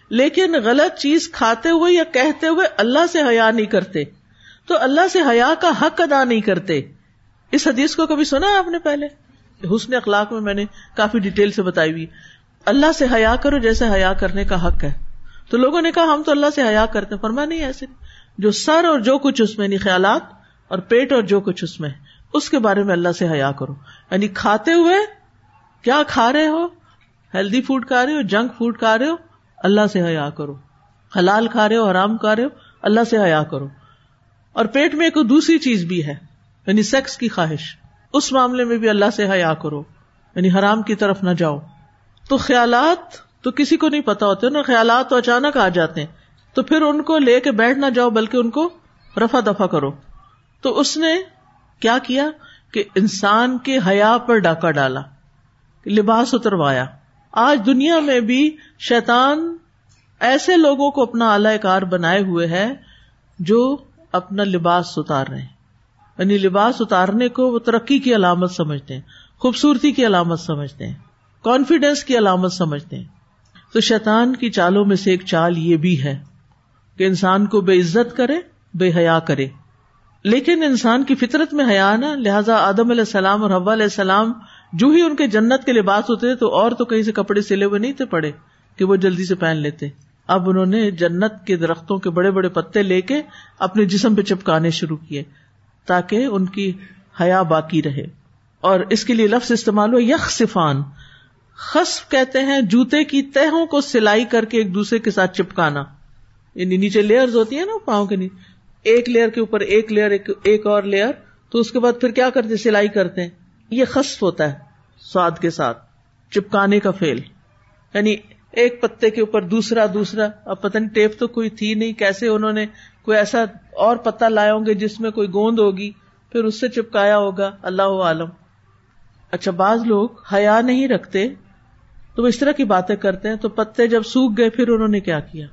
لیکن غلط چیز کھاتے ہوئے یا کہتے ہوئے اللہ سے حیا نہیں کرتے۔ تو اللہ سے حیا کا حق ادا نہیں کرتے۔ اس حدیث کو کبھی سنا آپ نے پہلے؟ حسن اخلاق میں میں نے کافی ڈیٹیل سے بتائی ہوئی اللہ سے حیا کرو جیسے حیا کرنے کا حق ہے۔ تو لوگوں نے کہا، ہم تو اللہ سے حیا کرتے فرما نہیں، ایسے جو سر اور جو کچھ اس میں یعنی خیالات اور پیٹ اور جو کچھ اس میں، اس کے بارے میں اللہ سے حیا کرو۔ یعنی کھاتے ہوئے کیا کھا رہے ہو؟ ہیلدی فوڈ کھا رہے ہو؟ جنک فوڈ کھا رہے ہو؟ اللہ سے حیا کرو۔ حلال کھا رہے ہو؟ حرام کھا رہے ہو؟ اللہ سے حیا کرو۔ اور پیٹ میں ایک دوسری چیز بھی ہے یعنی سیکس کی خواہش۔ اس معاملے میں بھی اللہ سے حیا کرو۔ یعنی حرام کی طرف نہ جاؤ۔ تو خیالات تو کسی کو نہیں پتا ہوتے نا خیالات تو اچانک آ جاتے۔ ہیں تو پھر ان کو لے کے بیٹھ نہ جاؤ، بلکہ ان کو رفا دفا کرو۔ تو اس نے کیا کیا کہ انسان کے حیا پر ڈاکہ ڈالا، لباس اتروایا۔ آج دنیا میں بھی شیطان ایسے لوگوں کو اپنا اعلی کار بنائے ہوئے ہے جو اپنا لباس اتار رہے ہیں۔ یعنی لباس اتارنے کو وہ ترقی کی علامت سمجھتے ہیں، خوبصورتی کی علامت سمجھتے ہیں کانفیڈینس کی علامت سمجھتے ہیں۔ تو شیطان کی چالوں میں سے ایک چال یہ بھی ہے کہ انسان کو بے عزت کرے، بے حیا کرے۔ لیکن انسان کی فطرت میں حیا نا لہٰذا آدم علیہ السلام اور حبا علیہ السلام جو ہی ان کے جنت کے لباس ہوتے تھے تو اور تو کہیں سے کپڑے سلے ہوئے نہیں تھے پڑے کہ وہ جلدی سے پہن لیتے۔ اب انہوں نے جنت کے درختوں کے بڑے بڑے پتے لے کے اپنے جسم پہ چپکانے شروع کیے۔ تاکہ ان کی حیا باقی رہے۔ اور اس کے لیے لفظ استعمال ہو یخ صفان خصف کہتے ہیں جوتے کی تہوں کو سلائی کر کے ایک دوسرے کے ساتھ چپکانا۔ یعنی نیچے لیئر ہوتی ہے نا پاؤں کے نیچے۔ ایک لیئر کے اوپر ایک لیئر، ایک اور لیئر۔ تو اس کے بعد پھر کیا کرتے سلائی کرتے ہیں۔ یہ خصف ہوتا ہے سواد کے ساتھ، چپکانے کا فیل یعنی ایک پتے کے اوپر دوسرا دوسرا۔ اب پتہ نہیں، ٹیپ تو کوئی تھی نہیں، کیسے انہوں نے کوئی ایسا اور پتا لائے ہوں گے جس میں کوئی گوند ہوگی، پھر اس سے چپکایا ہوگا، اللہ عالم۔ اچھا بعض لوگ حیا نہیں رکھتے تو وہ اس طرح کی باتیں کرتے ہیں، تو پتے جب سوکھ گئے، پھر انہوں نے کیا کیا؟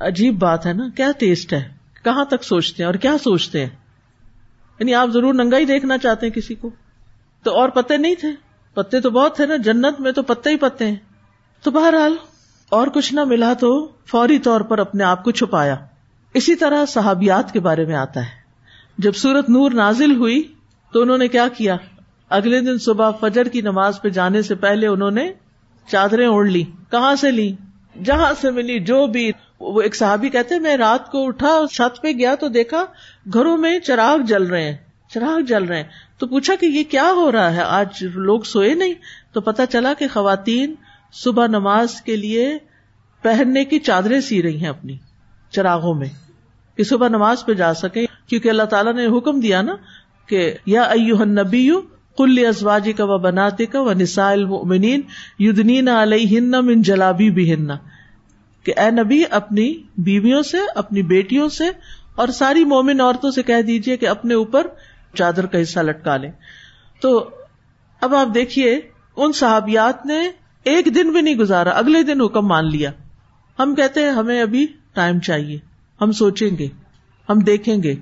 عجیب بات ہے نا، کیا ٹیسٹ ہے؟ کہاں تک سوچتے ہیں؟ اور کیا سوچتے ہیں؟ یعنی آپ ضرور ننگا ہی دیکھنا چاہتے ہیں کسی کو۔ تو اور پتے نہیں تھے؟ پتے تو بہت تھے نا، جنت میں تو پتے ہی پتے ہیں۔ تو بہرحال، اور کچھ نہ ملا تو فوری طور پر اپنے آپ کو چھپایا۔ اسی طرح صحابیات کے بارے میں آتا ہے۔ جب سورت نور نازل ہوئی تو انہوں نے کیا کیا؟ اگلے دن صبح فجر کی نماز پہ جانے سے پہلے انہوں نے چادریں اوڑھ لی کہاں سے لی جہاں سے ملی جو بھی۔ وہ ایک صحابی کہتے میں رات کو اٹھا، چھت پہ گیا تو دیکھا گھروں میں چراغ جل رہے ہیں۔ چراغ جل رہے ہیں۔ تو پوچھا کہ یہ کیا ہو رہا ہے؟ آج لوگ سوئے نہیں۔ تو پتا چلا کہ خواتین صبح نماز کے لیے پہننے کی چادریں سی رہی ہیں اپنی چراغوں میں۔ کہ صبح نماز پہ جا سکے کیونکہ اللہ تعالیٰ نے حکم دیا نا کہ یا ایو نبی کل ازواجی کا و بناتے کا و نسائل یدنین علیہ من جلابی بھی ہننا کہ اے نبی اپنی بیویوں سے، اپنی بیٹیوں سے اور ساری مومن عورتوں سے کہہ دیجیے کہ اپنے اوپر چادر کا حصہ لٹکا لیں۔ تو اب آپ دیکھیے، ان صحابیات نے ایک دن بھی نہیں گزارا، اگلے دن حکم مان لیا۔ ہم کہتے ہیں، ہمیں ابھی ٹائم چاہیے۔ ہم سوچیں گے، ہم دیکھیں گے۔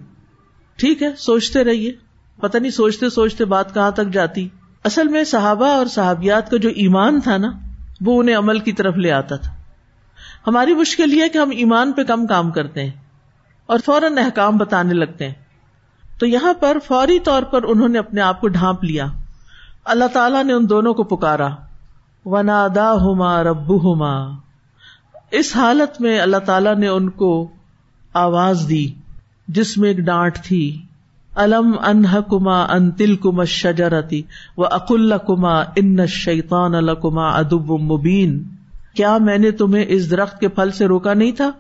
ٹھیک ہے، سوچتے رہیے۔ پتہ نہیں سوچتے سوچتے بات کہاں تک جاتی۔ اصل میں صحابہ اور صحابیات کا جو ایمان تھا نا، وہ انہیں عمل کی طرف لے آتا تھا۔ ہماری مشکل یہ کہ ہم ایمان پہ کم کام کرتے ہیں اور فوراً احکام بتانے لگتے ہیں۔ تو یہاں پر فوری طور پر انہوں نے اپنے آپ کو ڈھانپ لیا۔ اللہ تعالیٰ نے ان دونوں کو پکارا۔ ونادا ہوما رب ہوما اس حالت میں اللہ تعالی نے ان کو آواز دی، جس میں ایک ڈانٹ تھی۔ الم انہ کما ان تل کما شجرتی و اکل کما ان شیطان الکما ادب مبین۔ کیا میں نے تمہیں اس درخت کے پھل سے روکا نہیں تھا؟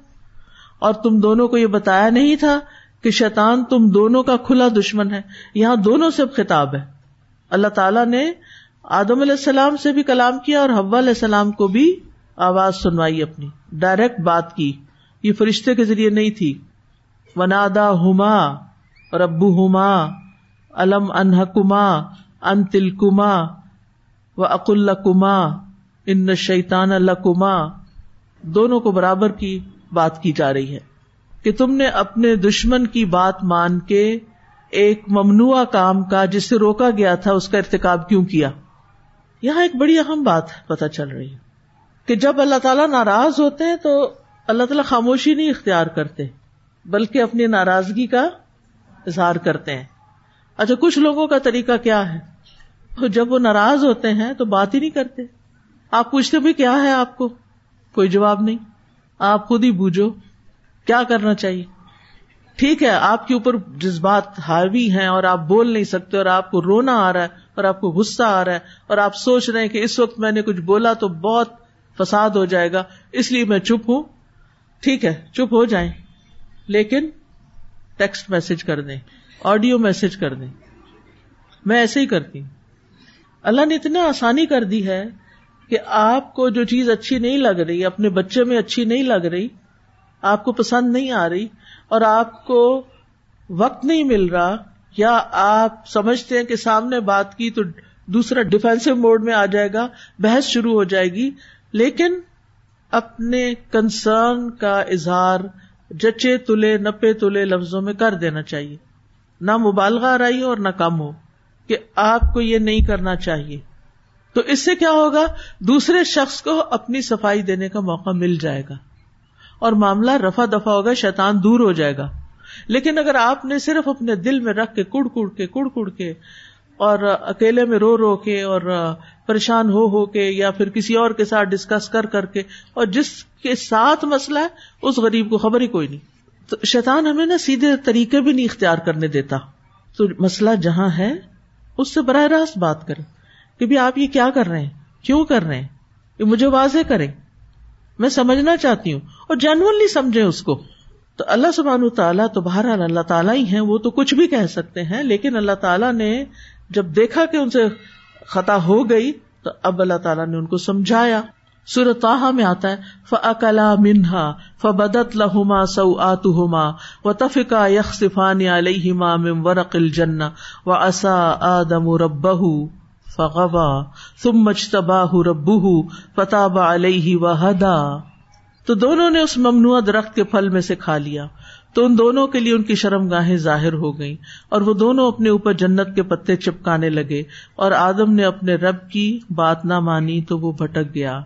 اور تم دونوں کو یہ بتایا نہیں تھا کہ شیطان تم دونوں کا کھلا دشمن ہے، یہاں دونوں سے خطاب ہے۔ اللہ تعالیٰ نے آدم علیہ السلام سے بھی کلام کیا اور حوا علیہ السلام کو بھی آواز سنوائی اپنی، ڈائریکٹ بات کی۔ یہ فرشتے کے ذریعے نہیں تھی۔ ونادا ہوما ربو ہوما الم انحکما ان تل کما و اکل کما ان شیتان الکما دونوں کو برابر کی بات کی جا رہی ہے۔ کہ تم نے اپنے دشمن کی بات مان کے ایک ممنوع کام کا جس سے روکا گیا تھا، اس کا ارتکاب کیوں کیا؟ یہاں ایک بڑی اہم بات پتہ چل رہی ہے کہ جب اللہ تعالیٰ ناراض ہوتے ہیں تو اللہ تعالیٰ خاموشی نہیں اختیار کرتے، بلکہ اپنی ناراضگی کا اظہار کرتے ہیں۔ اچھا کچھ لوگوں کا طریقہ کیا ہے؟ جب وہ ناراض ہوتے ہیں تو بات ہی نہیں کرتے۔ آپ پوچھتے بھی کیا ہے آپ کو؟ کوئی جواب نہیں۔ آپ خود ہی بوجھو، کیا کرنا چاہیے؟ ٹھیک ہے، آپ کے اوپر جذبات حاوی ہیں اور آپ بول نہیں سکتے اور آپ کو رونا آ رہا ہے اور آپ کو غصہ آ رہا ہے اور آپ سوچ رہے ہیں کہ اس وقت میں نے کچھ بولا تو بہت فساد ہو جائے گا، اس لیے میں چپ ہوں۔ ٹھیک ہے، چپ ہو جائیں، لیکن ٹیکسٹ میسج کر دیں، آڈیو میسج کر دیں۔ میں ایسے ہی کرتی ہوں۔ اللہ نے اتنا آسانی کر دی ہے کہ آپ کو جو چیز اچھی نہیں لگ رہی، اپنے بچے میں اچھی نہیں لگ رہی، آپ کو پسند نہیں آ رہی اور آپ کو وقت نہیں مل رہا، یا آپ سمجھتے ہیں کہ سامنے بات کی تو دوسرا ڈیفینسو موڈ میں آ جائے گا، بحث شروع ہو جائے گی، لیکن اپنے کنسرن کا اظہار جچے تلے نپے تلے لفظوں میں کر دینا چاہیے۔ نہ مبالغہ رہی ہو اور نہ کم ہو کہ آپ کو یہ نہیں کرنا چاہیے۔ تو اس سے کیا ہوگا؟ دوسرے شخص کو اپنی صفائی دینے کا موقع مل جائے گا۔ اور معاملہ رفا دفا ہوگا، شیطان دور ہو جائے گا۔ لیکن اگر آپ نے صرف اپنے دل میں رکھ کے کڑ کڑ کے، کڑ کڑ کے اور اکیلے میں رو رو کے اور پریشان ہو ہو کے یا پھر کسی اور کے ساتھ ڈسکس کر کر کے اور جس کے ساتھ مسئلہ ہے، اس غریب کو خبر ہی کوئی نہیں۔ تو شیطان ہمیں نا سیدھے طریقے بھی نہیں اختیار کرنے دیتا۔ تو مسئلہ جہاں ہے، اس سے براہ راست بات کریں۔ کہ بھی آپ یہ کیا کر رہے ہیں؟ کیوں کر رہے ہیں؟ یہ مجھے واضح کریں۔ میں سمجھنا چاہتی ہوں اور جینونلی سمجھے اس کو۔ تو اللہ سبحان تعالیٰ تو بہرحال اللہ تعالیٰ ہی ہیں، وہ تو کچھ بھی کہہ سکتے ہیں، لیکن اللہ تعالیٰ نے جب دیکھا کہ ان سے خطا ہو گئی، تو اب اللہ تعالیٰ نے ان کو سمجھایا۔ سورتاہ میں آتا ہے فلا منہا فبدت لہما سو آت و تفکا یخ صفان علیہما مم ورق الجن و اصا آدم ربہ فغوا ثم مجتباہ ربہ فتاب علیہ و ہدا تو دونوں نے اس ممنوع درخت کے پھل میں سے کھا لیا۔ تو ان دونوں کے لیے ان کی شرم گاہیں ظاہر ہو گئی اور وہ دونوں اپنے اوپر جنت کے پتے چپکانے لگے اور آدم نے اپنے رب کی بات نہ مانی تو وہ بھٹک گیا۔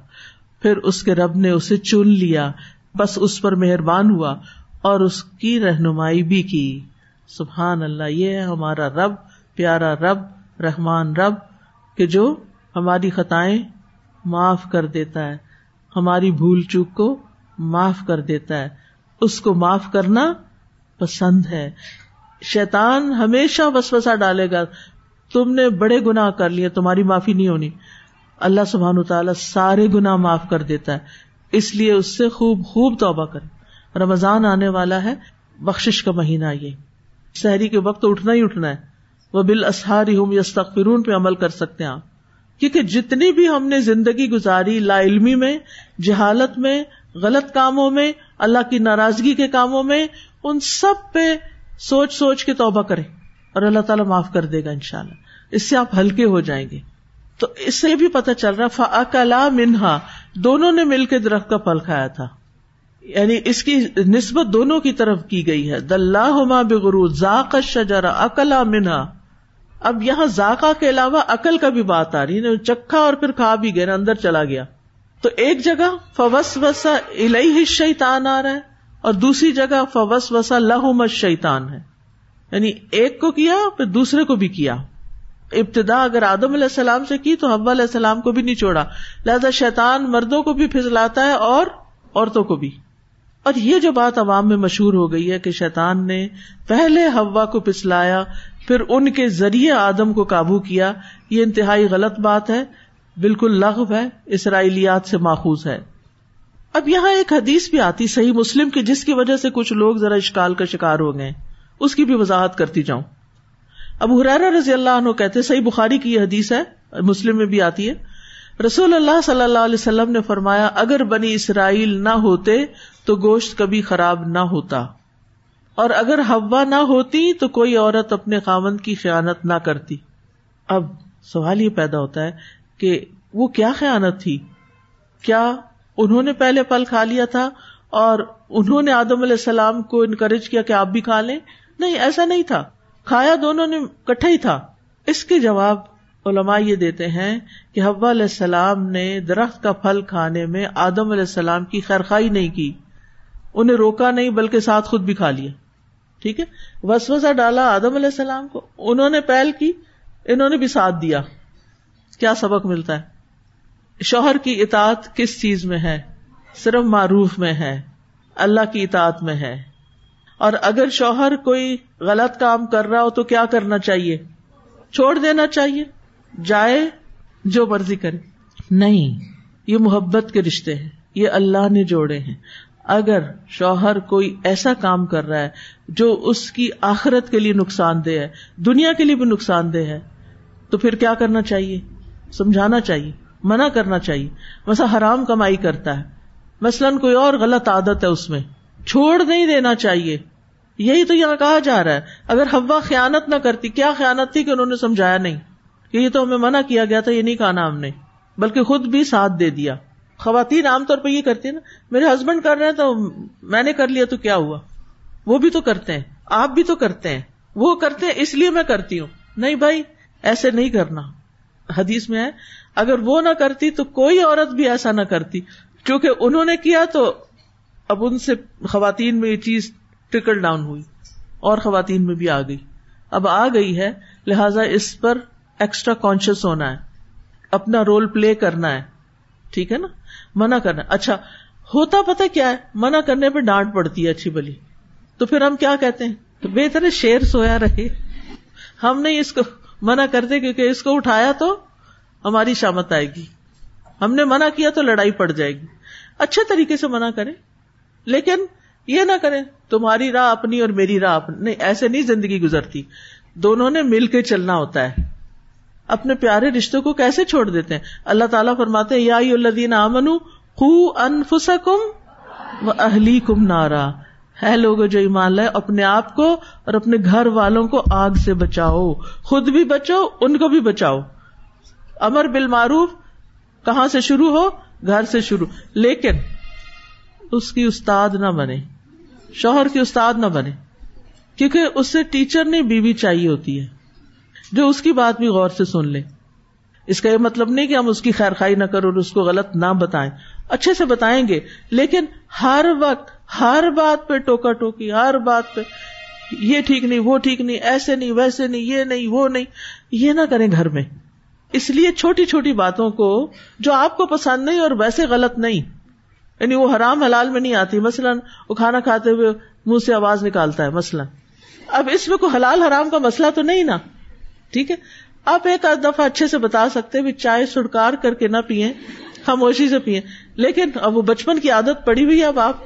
پھر اس کے رب نے اسے چن لیا۔ بس اس پر مہربان ہوا اور اس کی رہنمائی بھی کی۔ سبحان اللہ، یہ ہے ہمارا رب، پیارا رب، رحمان رب، کہ جو ہماری خطائیں معاف کر دیتا ہے، ہماری بھول چوک کو معاف کر دیتا ہے۔ اس کو معاف کرنا پسند ہے۔ شیتان ہمیشہ وسوسا ڈالے گا، تم نے بڑے گنا کر لیے، تمہاری معافی نہیں ہونی۔ اللہ سبحان تعالیٰ سارے گنا معاف کر دیتا ہے۔ اس لیے اس سے خوب خوب توبہ کرے رمضان آنے والا ہے بخش کا مہینہ یہ شہری کے وقت اٹھنا ہی اٹھنا ہے۔ وہ بال اسہاری ہوں یا تخرون پہ عمل کر سکتے ہیں۔ آپ کیونکہ جتنی بھی ہم نے زندگی گزاری، لا علمی میں، جہالت میں غلط کاموں میں، اللہ کی ناراضگی کے کاموں میں، ان سب پہ سوچ سوچ کے توبہ کرے اور اللہ تعالیٰ معاف کر دے گا ان شاء اللہ اس سے آپ ہلکے ہو جائیں گے۔ تو اس سے بھی پتا چل رہا فلا منہا دونوں نے مل کے درخت کا پھل کھایا تھا۔ یعنی اس کی نسبت دونوں کی طرف کی گئی ہے۔ دلہ بغرو ذاق شجرا اکلا منہا اب یہاں ذاکا کے علاوہ عقل کا بھی بات آ رہی ہے۔ چکھا اور پھر کھا بھی گیا اندر چلا گیا۔ تو ایک جگہ فوس وسا الہ شیتان آ رہا ہے اور دوسری جگہ فوس وسا لہو شیتان ہے۔ یعنی ایک کو کیا پھر دوسرے کو بھی کیا۔ ابتدا اگر آدم علیہ السلام سے کی تو حبا علیہ السلام کو بھی نہیں چھوڑا۔ لہذا شیطان مردوں کو بھی پھسلاتا ہے اور عورتوں کو بھی۔ اور یہ جو بات عوام میں مشہور ہو گئی ہے کہ شیطان نے پہلے ہوا کو پسلایا پھر ان کے ذریعے آدم کو قابو کیا، یہ انتہائی غلط بات ہے۔ بالکل لغو ہے، اسرائیلیات سے ماخوذ ہے۔ اب یہاں ایک حدیث بھی آتی صحیح مسلم کی، جس کی وجہ سے کچھ لوگ ذرا اشکال کا شکار ہو گئے اس کی بھی وضاحت کرتی جاؤں۔ اب حرارا رضی اللہ عنہ کہتے صحیح بخاری کی یہ حدیث ہے، مسلم میں بھی آتی ہے۔ رسول اللہ صلی اللہ علیہ وسلم نے فرمایا، اگر بنی اسرائیل نہ ہوتے تو گوشت کبھی خراب نہ ہوتا۔ اور اگر ہوا نہ ہوتی تو کوئی عورت اپنے خامند کی خیانت نہ کرتی۔ اب سوال یہ پیدا ہوتا ہے کہ وہ کیا خیانت تھی؟ کیا انہوں نے پہلے پل کھا لیا تھا اور انہوں نے آدم علیہ السلام کو انکریج کیا کہ آپ بھی کھا لیں؟ نہیں، ایسا نہیں تھا۔ کھایا دونوں نے، کٹھا ہی تھا۔ اس کے جواب علماء یہ دیتے ہیں کہ حوا علیہ السلام نے درخت کا پھل کھانے میں آدم علیہ السلام کی خیرخائی نہیں کی۔ انہیں روکا نہیں، بلکہ ساتھ خود بھی کھا لیا۔ ٹھیک ہے؟ وسوسا ڈالا آدم علیہ السلام کو۔ انہوں نے پہل کی، انہوں نے بھی ساتھ دیا۔ کیا سبق ملتا ہے؟ شوہر کی اطاعت کس چیز میں ہے؟ صرف معروف میں ہے، اللہ کی اطاعت میں ہے۔ اور اگر شوہر کوئی غلط کام کر رہا ہو تو کیا کرنا چاہیے؟ چھوڑ دینا چاہیے، جائے جو مرضی کرے۔ نہیں، یہ محبت کے رشتے ہیں، یہ اللہ نے جوڑے ہیں۔ اگر شوہر کوئی ایسا کام کر رہا ہے جو اس کی آخرت کے لیے نقصان دہ ہے، دنیا کے لیے بھی نقصان دہ ہے، تو پھر کیا کرنا چاہیے؟ سمجھانا چاہیے، منع کرنا چاہیے۔ ویسا حرام کمائی کرتا ہے۔ مثلاً کوئی اور غلط عادت ہے اس میں۔ چھوڑ نہیں دینا چاہیے۔ یہی تو یہاں کہا جا رہا ہے۔ اگر ہوا خیانت نہ کرتی، کیا خیانت تھی کہ انہوں نے سمجھایا نہیں؟ کہ یہ تو ہمیں منع کیا گیا تھا، یہ نہیں کہا ہم نے۔ بلکہ خود بھی ساتھ دے دیا۔ خواتین عام طور پہ یہ کرتی ہیں نا، میرے ہسبینڈ کر رہے ہیں تو میں نے کر لیا تو کیا ہوا؟ وہ بھی تو کرتے ہیں، آپ بھی تو کرتے ہیں۔ وہ کرتے ہیں، اس لیے میں کرتی ہوں۔ نہیں بھائی، ایسے نہیں کرنا۔ حدیث میں ہے، اگر وہ نہ کرتی تو کوئی عورت بھی ایسا نہ کرتی۔ کیونکہ انہوں نے کیا تو اب ان سے خواتین میں یہ چیز ٹرکل ڈاؤن ہوئی، اور خواتین میں بھی آ گئی۔ اب آ گئی ہے، لہذا اس پر ایکسٹرا کانشیس ہونا ہے، اپنا رول پلے کرنا ہے۔ ٹھیک ہے نا؟ منع کرنا۔ اچھا ہوتا پتا کیا ہے؟ منع کرنے پہ ڈانٹ پڑتی ہے اچھی بلی۔ تو پھر ہم کیا کہتے ہیں؟ تو بہتر شیر سویا رہے۔ ہم نہیں اس کو منع کرتے کیونکہ اس کو اٹھایا تو ہماری شامت آئے گی۔ ہم نے منع کیا تو لڑائی پڑ جائے گی۔ اچھے طریقے سے منع کرے لیکن یہ نہ کریں، تمہاری راہ اپنی اور میری راہ اپنی۔ ایسے نہیں زندگی گزرتی۔ دونوں نے مل کے چلنا ہوتا ہے۔ اپنے پیارے رشتوں کو کیسے چھوڑ دیتے ہیں؟ اللہ تعالیٰ فرماتے یا امن انفس کم و اہلی کم نارا۔ ہے لوگ جو ایمان لائے، اپنے آپ کو اور اپنے گھر والوں کو آگ سے بچاؤ۔ خود بھی بچو ان کو بھی بچاؤ۔ امر بال معروف کہاں سے شروع ہو؟ گھر سے شروع۔ لیکن اس کی استاد نہ بنے، شوہر کی استاد نہ بنے، کیونکہ اس سے ٹیچر نہیں بیوی چاہیے ہوتی ہے۔ جو اس کی بات بھی غور سے سن لے۔ اس کا یہ مطلب نہیں کہ ہم اس کی خیر خائی نہ کرو اور اس کو غلط نہ بتائیں۔ اچھے سے بتائیں گے، لیکن ہر وقت ہر بات پہ ٹوکا ٹوکی، ہر بات پہ یہ ٹھیک نہیں، وہ ٹھیک نہیں، ایسے نہیں، ویسے نہیں، یہ نہیں، وہ نہیں۔ یہ نہ کریں گھر میں۔ اس لیے چھوٹی چھوٹی باتوں کو جو آپ کو پسند نہیں اور ویسے غلط نہیں یعنی وہ حرام حلال میں نہیں آتی۔ مثلاً وہ کھانا کھاتے ہوئے منہ سے آواز نکالتا ہے، مثلاً۔ اب اس میں کوئی حلال حرام کا مسئلہ تو نہیں نا؟ ٹھیک ہے؟ آپ ایک آدھ دفعہ اچھے سے بتا سکتے بھی چائے سڑکار کر کے نہ پیئے خاموشی سے پیئے لیکن اب وہ بچپن کی عادت پڑی ہوئی اب آپ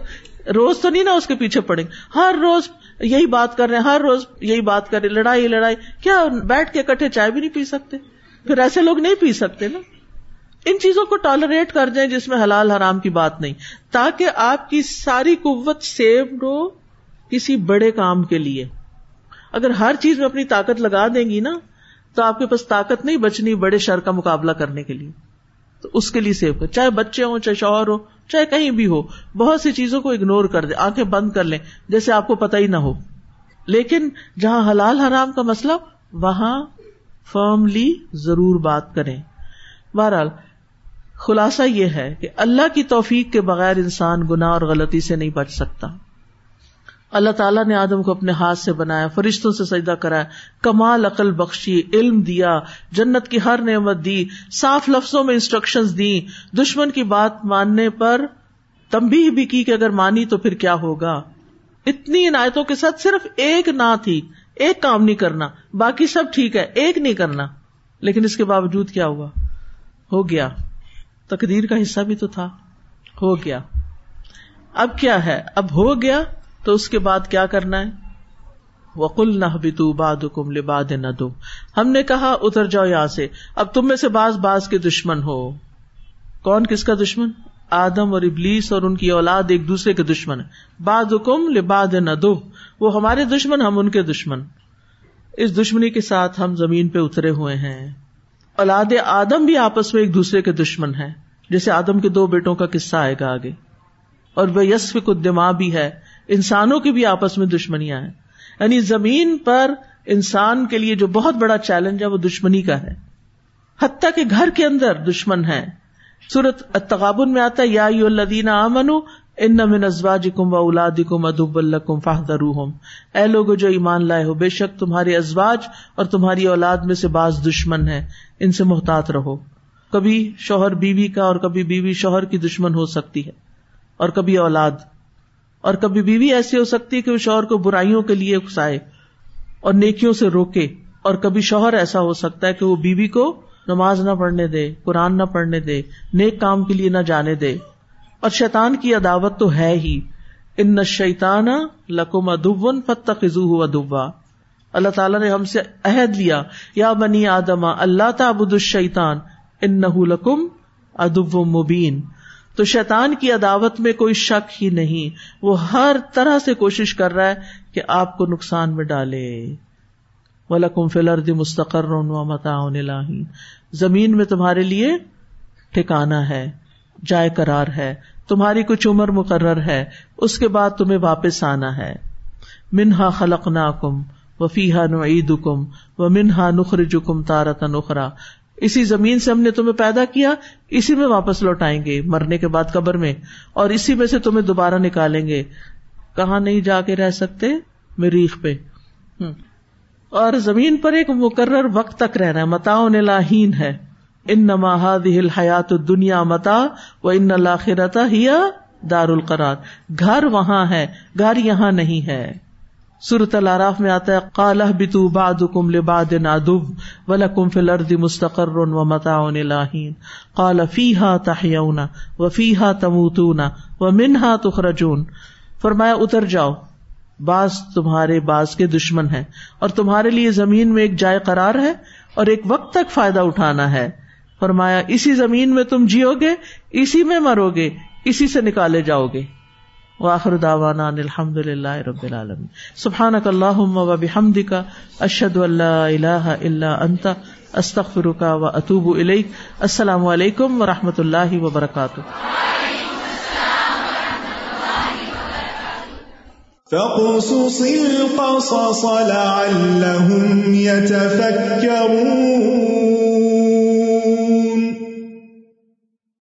روز تو نہیں نا اس کے پیچھے پڑیں ہر روز یہی بات کر رہے ہیں، ہر روز یہی بات کر رہے لڑائی لڑائی۔ کیا بیٹھ کے کٹھے چائے بھی نہیں پی سکتے؟ پھر ایسے لوگ نہیں پی سکتے نا۔ ان چیزوں کو ٹالریٹ کر دیں جس میں حلال حرام کی بات نہیں۔ تاکہ آپ کی ساری قوت سیو ہو کسی بڑے کام کے لیے۔ اگر ہر چیز میں اپنی طاقت لگا دیں گی نا، تو آپ کے پاس طاقت نہیں بچنی بڑے شر کا مقابلہ کرنے کے لیے۔ تو اس کے لیے سیو کر۔ چاہے بچے ہوں، چاہے شوہر ہو چاہے کہیں بھی ہو، بہت سی چیزوں کو اگنور کر دیں آنکھیں بند کر لیں، جیسے آپ کو پتہ ہی نہ ہو۔ لیکن جہاں حلال حرام کا مسئلہ، وہاں فرملی ضرور بات کریں۔ بہرحال، خلاصہ یہ ہے کہ اللہ کی توفیق کے بغیر انسان گنا اور غلطی سے نہیں بچ سکتا۔ اللہ تعالیٰ نے آدم کو اپنے ہاتھ سے بنایا، فرشتوں سے سجدہ کرایا، کمال، عقل، بخشی، علم دیا، جنت کی ہر نعمت دی، صاف لفظوں میں انسٹرکشن دی، دشمن کی بات ماننے پر تمبی بھی کی کہ اگر مانی تو پھر کیا ہوگا؟ اتنی عنایتوں کے ساتھ صرف ایک نہ تھی، ایک کام نہیں کرنا، باقی سب ٹھیک ہے، ایک نہیں کرنا۔ لیکن اس کے باوجود کیا ہوا؟ ہو گیا۔ تقدیر کا حصہ بھی تو تھا۔ ہو گیا۔ اب کیا ہے؟ اب ہو گیا۔ تو اس کے بعد کیا کرنا ہے؟ وقل نہ بھی باد کم لباد نہ دو ہم نے کہا، اتر جاؤ یہاں سے۔ اب تم میں سے باز باز کے دشمن ہو۔ کون کس کا دشمن؟ آدم اور ابلیس اور ان کی اولاد ایک دوسرے کے دشمن ہے باد حکم لباد نہ دو وہ ہمارے دشمن، ہم ان کے دشمن۔ اس دشمنی کے ساتھ ہم زمین پہ اترے ہوئے ہیں۔ اولاد آدم بھی آپس میں ایک دوسرے کے دشمن ہے جیسے آدم کے دو بیٹوں کا قصہ آئے گا آگے۔ اور وہ یسف کو دماغ بھی ہے۔ انسانوں کی بھی آپس میں دشمنیاں ہیں۔ یعنی زمین پر انسان کے لیے جو بہت بڑا چیلنج ہے وہ دشمنی کا ہے۔ حتیٰ کہ گھر کے اندر دشمن ہے سورت تغابن میں آتا ہے، یا الدین امن ان من ازواج کم و اولاد کم ادب الکم اے لوگ جو ایمان لائے ہو، بے شک تمہارے ازواج اور تمہاری اولاد میں سے بعض دشمن ہے ان سے محتاط رہو۔ کبھی شوہر بیوی کا اور کبھی بیوی شوہر کی دشمن ہو سکتی ہے۔ اور کبھی اولاد۔ اور کبھی بیوی ایسی ہو سکتی ہے کہ وہ شوہر کو برائیوں کے لیے اکسائے اور نیکیوں سے روکے اور کبھی شوہر ایسا ہو سکتا ہے کہ وہ بیوی کو نماز نہ پڑھنے دے، قرآن نہ پڑھنے دے، نیک کام کے لیے نہ جانے دے۔ اور شیطان کی عداوت تو ہے ہی۔ ان شیتان لکم ادبن فت خزو ادبا اللہ تعالیٰ نے ہم سے عہد لیا، یا بنی آدما اللہ تعبد الشیطان ان نہ لکم ادب مبین۔ تو شیطان کی عداوت میں کوئی شک ہی نہیں۔ وہ ہر طرح سے کوشش کر رہا ہے کہ آپ کو نقصان میں ڈالے۔ ولکم فلرد مستقر متا زمین میں تمہارے لیے ٹھکانا ہے، جائے کرار ہے۔ تمہاری کچھ عمر مقرر ہے، اس کے بعد تمہیں واپس آنا ہے۔ منہا خلق نا کم و فیحا نعید کم و منہا نخر جکم تارت نخرا اسی زمین سے ہم نے تمہیں پیدا کیا، اسی میں واپس لوٹائیں گے، مرنے کے بعد قبر میں، اور اسی میں سے تمہیں دوبارہ نکالیں گے۔ کہاں نہیں جا کے رہ سکتے؟ مریخ پہ۔ اور زمین پر ایک مقرر وقت تک رہنا ہے۔ متا لاہین ہے۔ ان نما دل حیات دنیا متا و ان لاخرتا ہیا دار القرار گھر وہاں ہے، گھر یہاں نہیں ہے۔ سورت العراف میں آتا ہے کالہ بتو باد کم لباد نادب و لکم فل ارد مستقر و متا لاہین کال فیحا تحیونا و فیحا تموتونا و منہا تخرجون۔ فرمایا، اتر جاؤ۔ بعض تمہارے بعض کے دشمن ہیں اور تمہارے لیے زمین میں ایک جائے قرار ہے اور ایک وقت تک فائدہ اٹھانا ہے۔ فرمایا، اسی زمین میں تم جیو گے، اسی میں مرو گے، اسی سے نکالے جاؤ گے۔ واخر داوانا الحمد للہ رب العالمین. سبحانک اللہم و بحمدک، اشہد ان لا الہ الا انت، استغفرک و اتوب الیک. السلام علیکم و رحمۃ اللہ وبرکاتہ. فقصص القصص لعلهم يتفكرون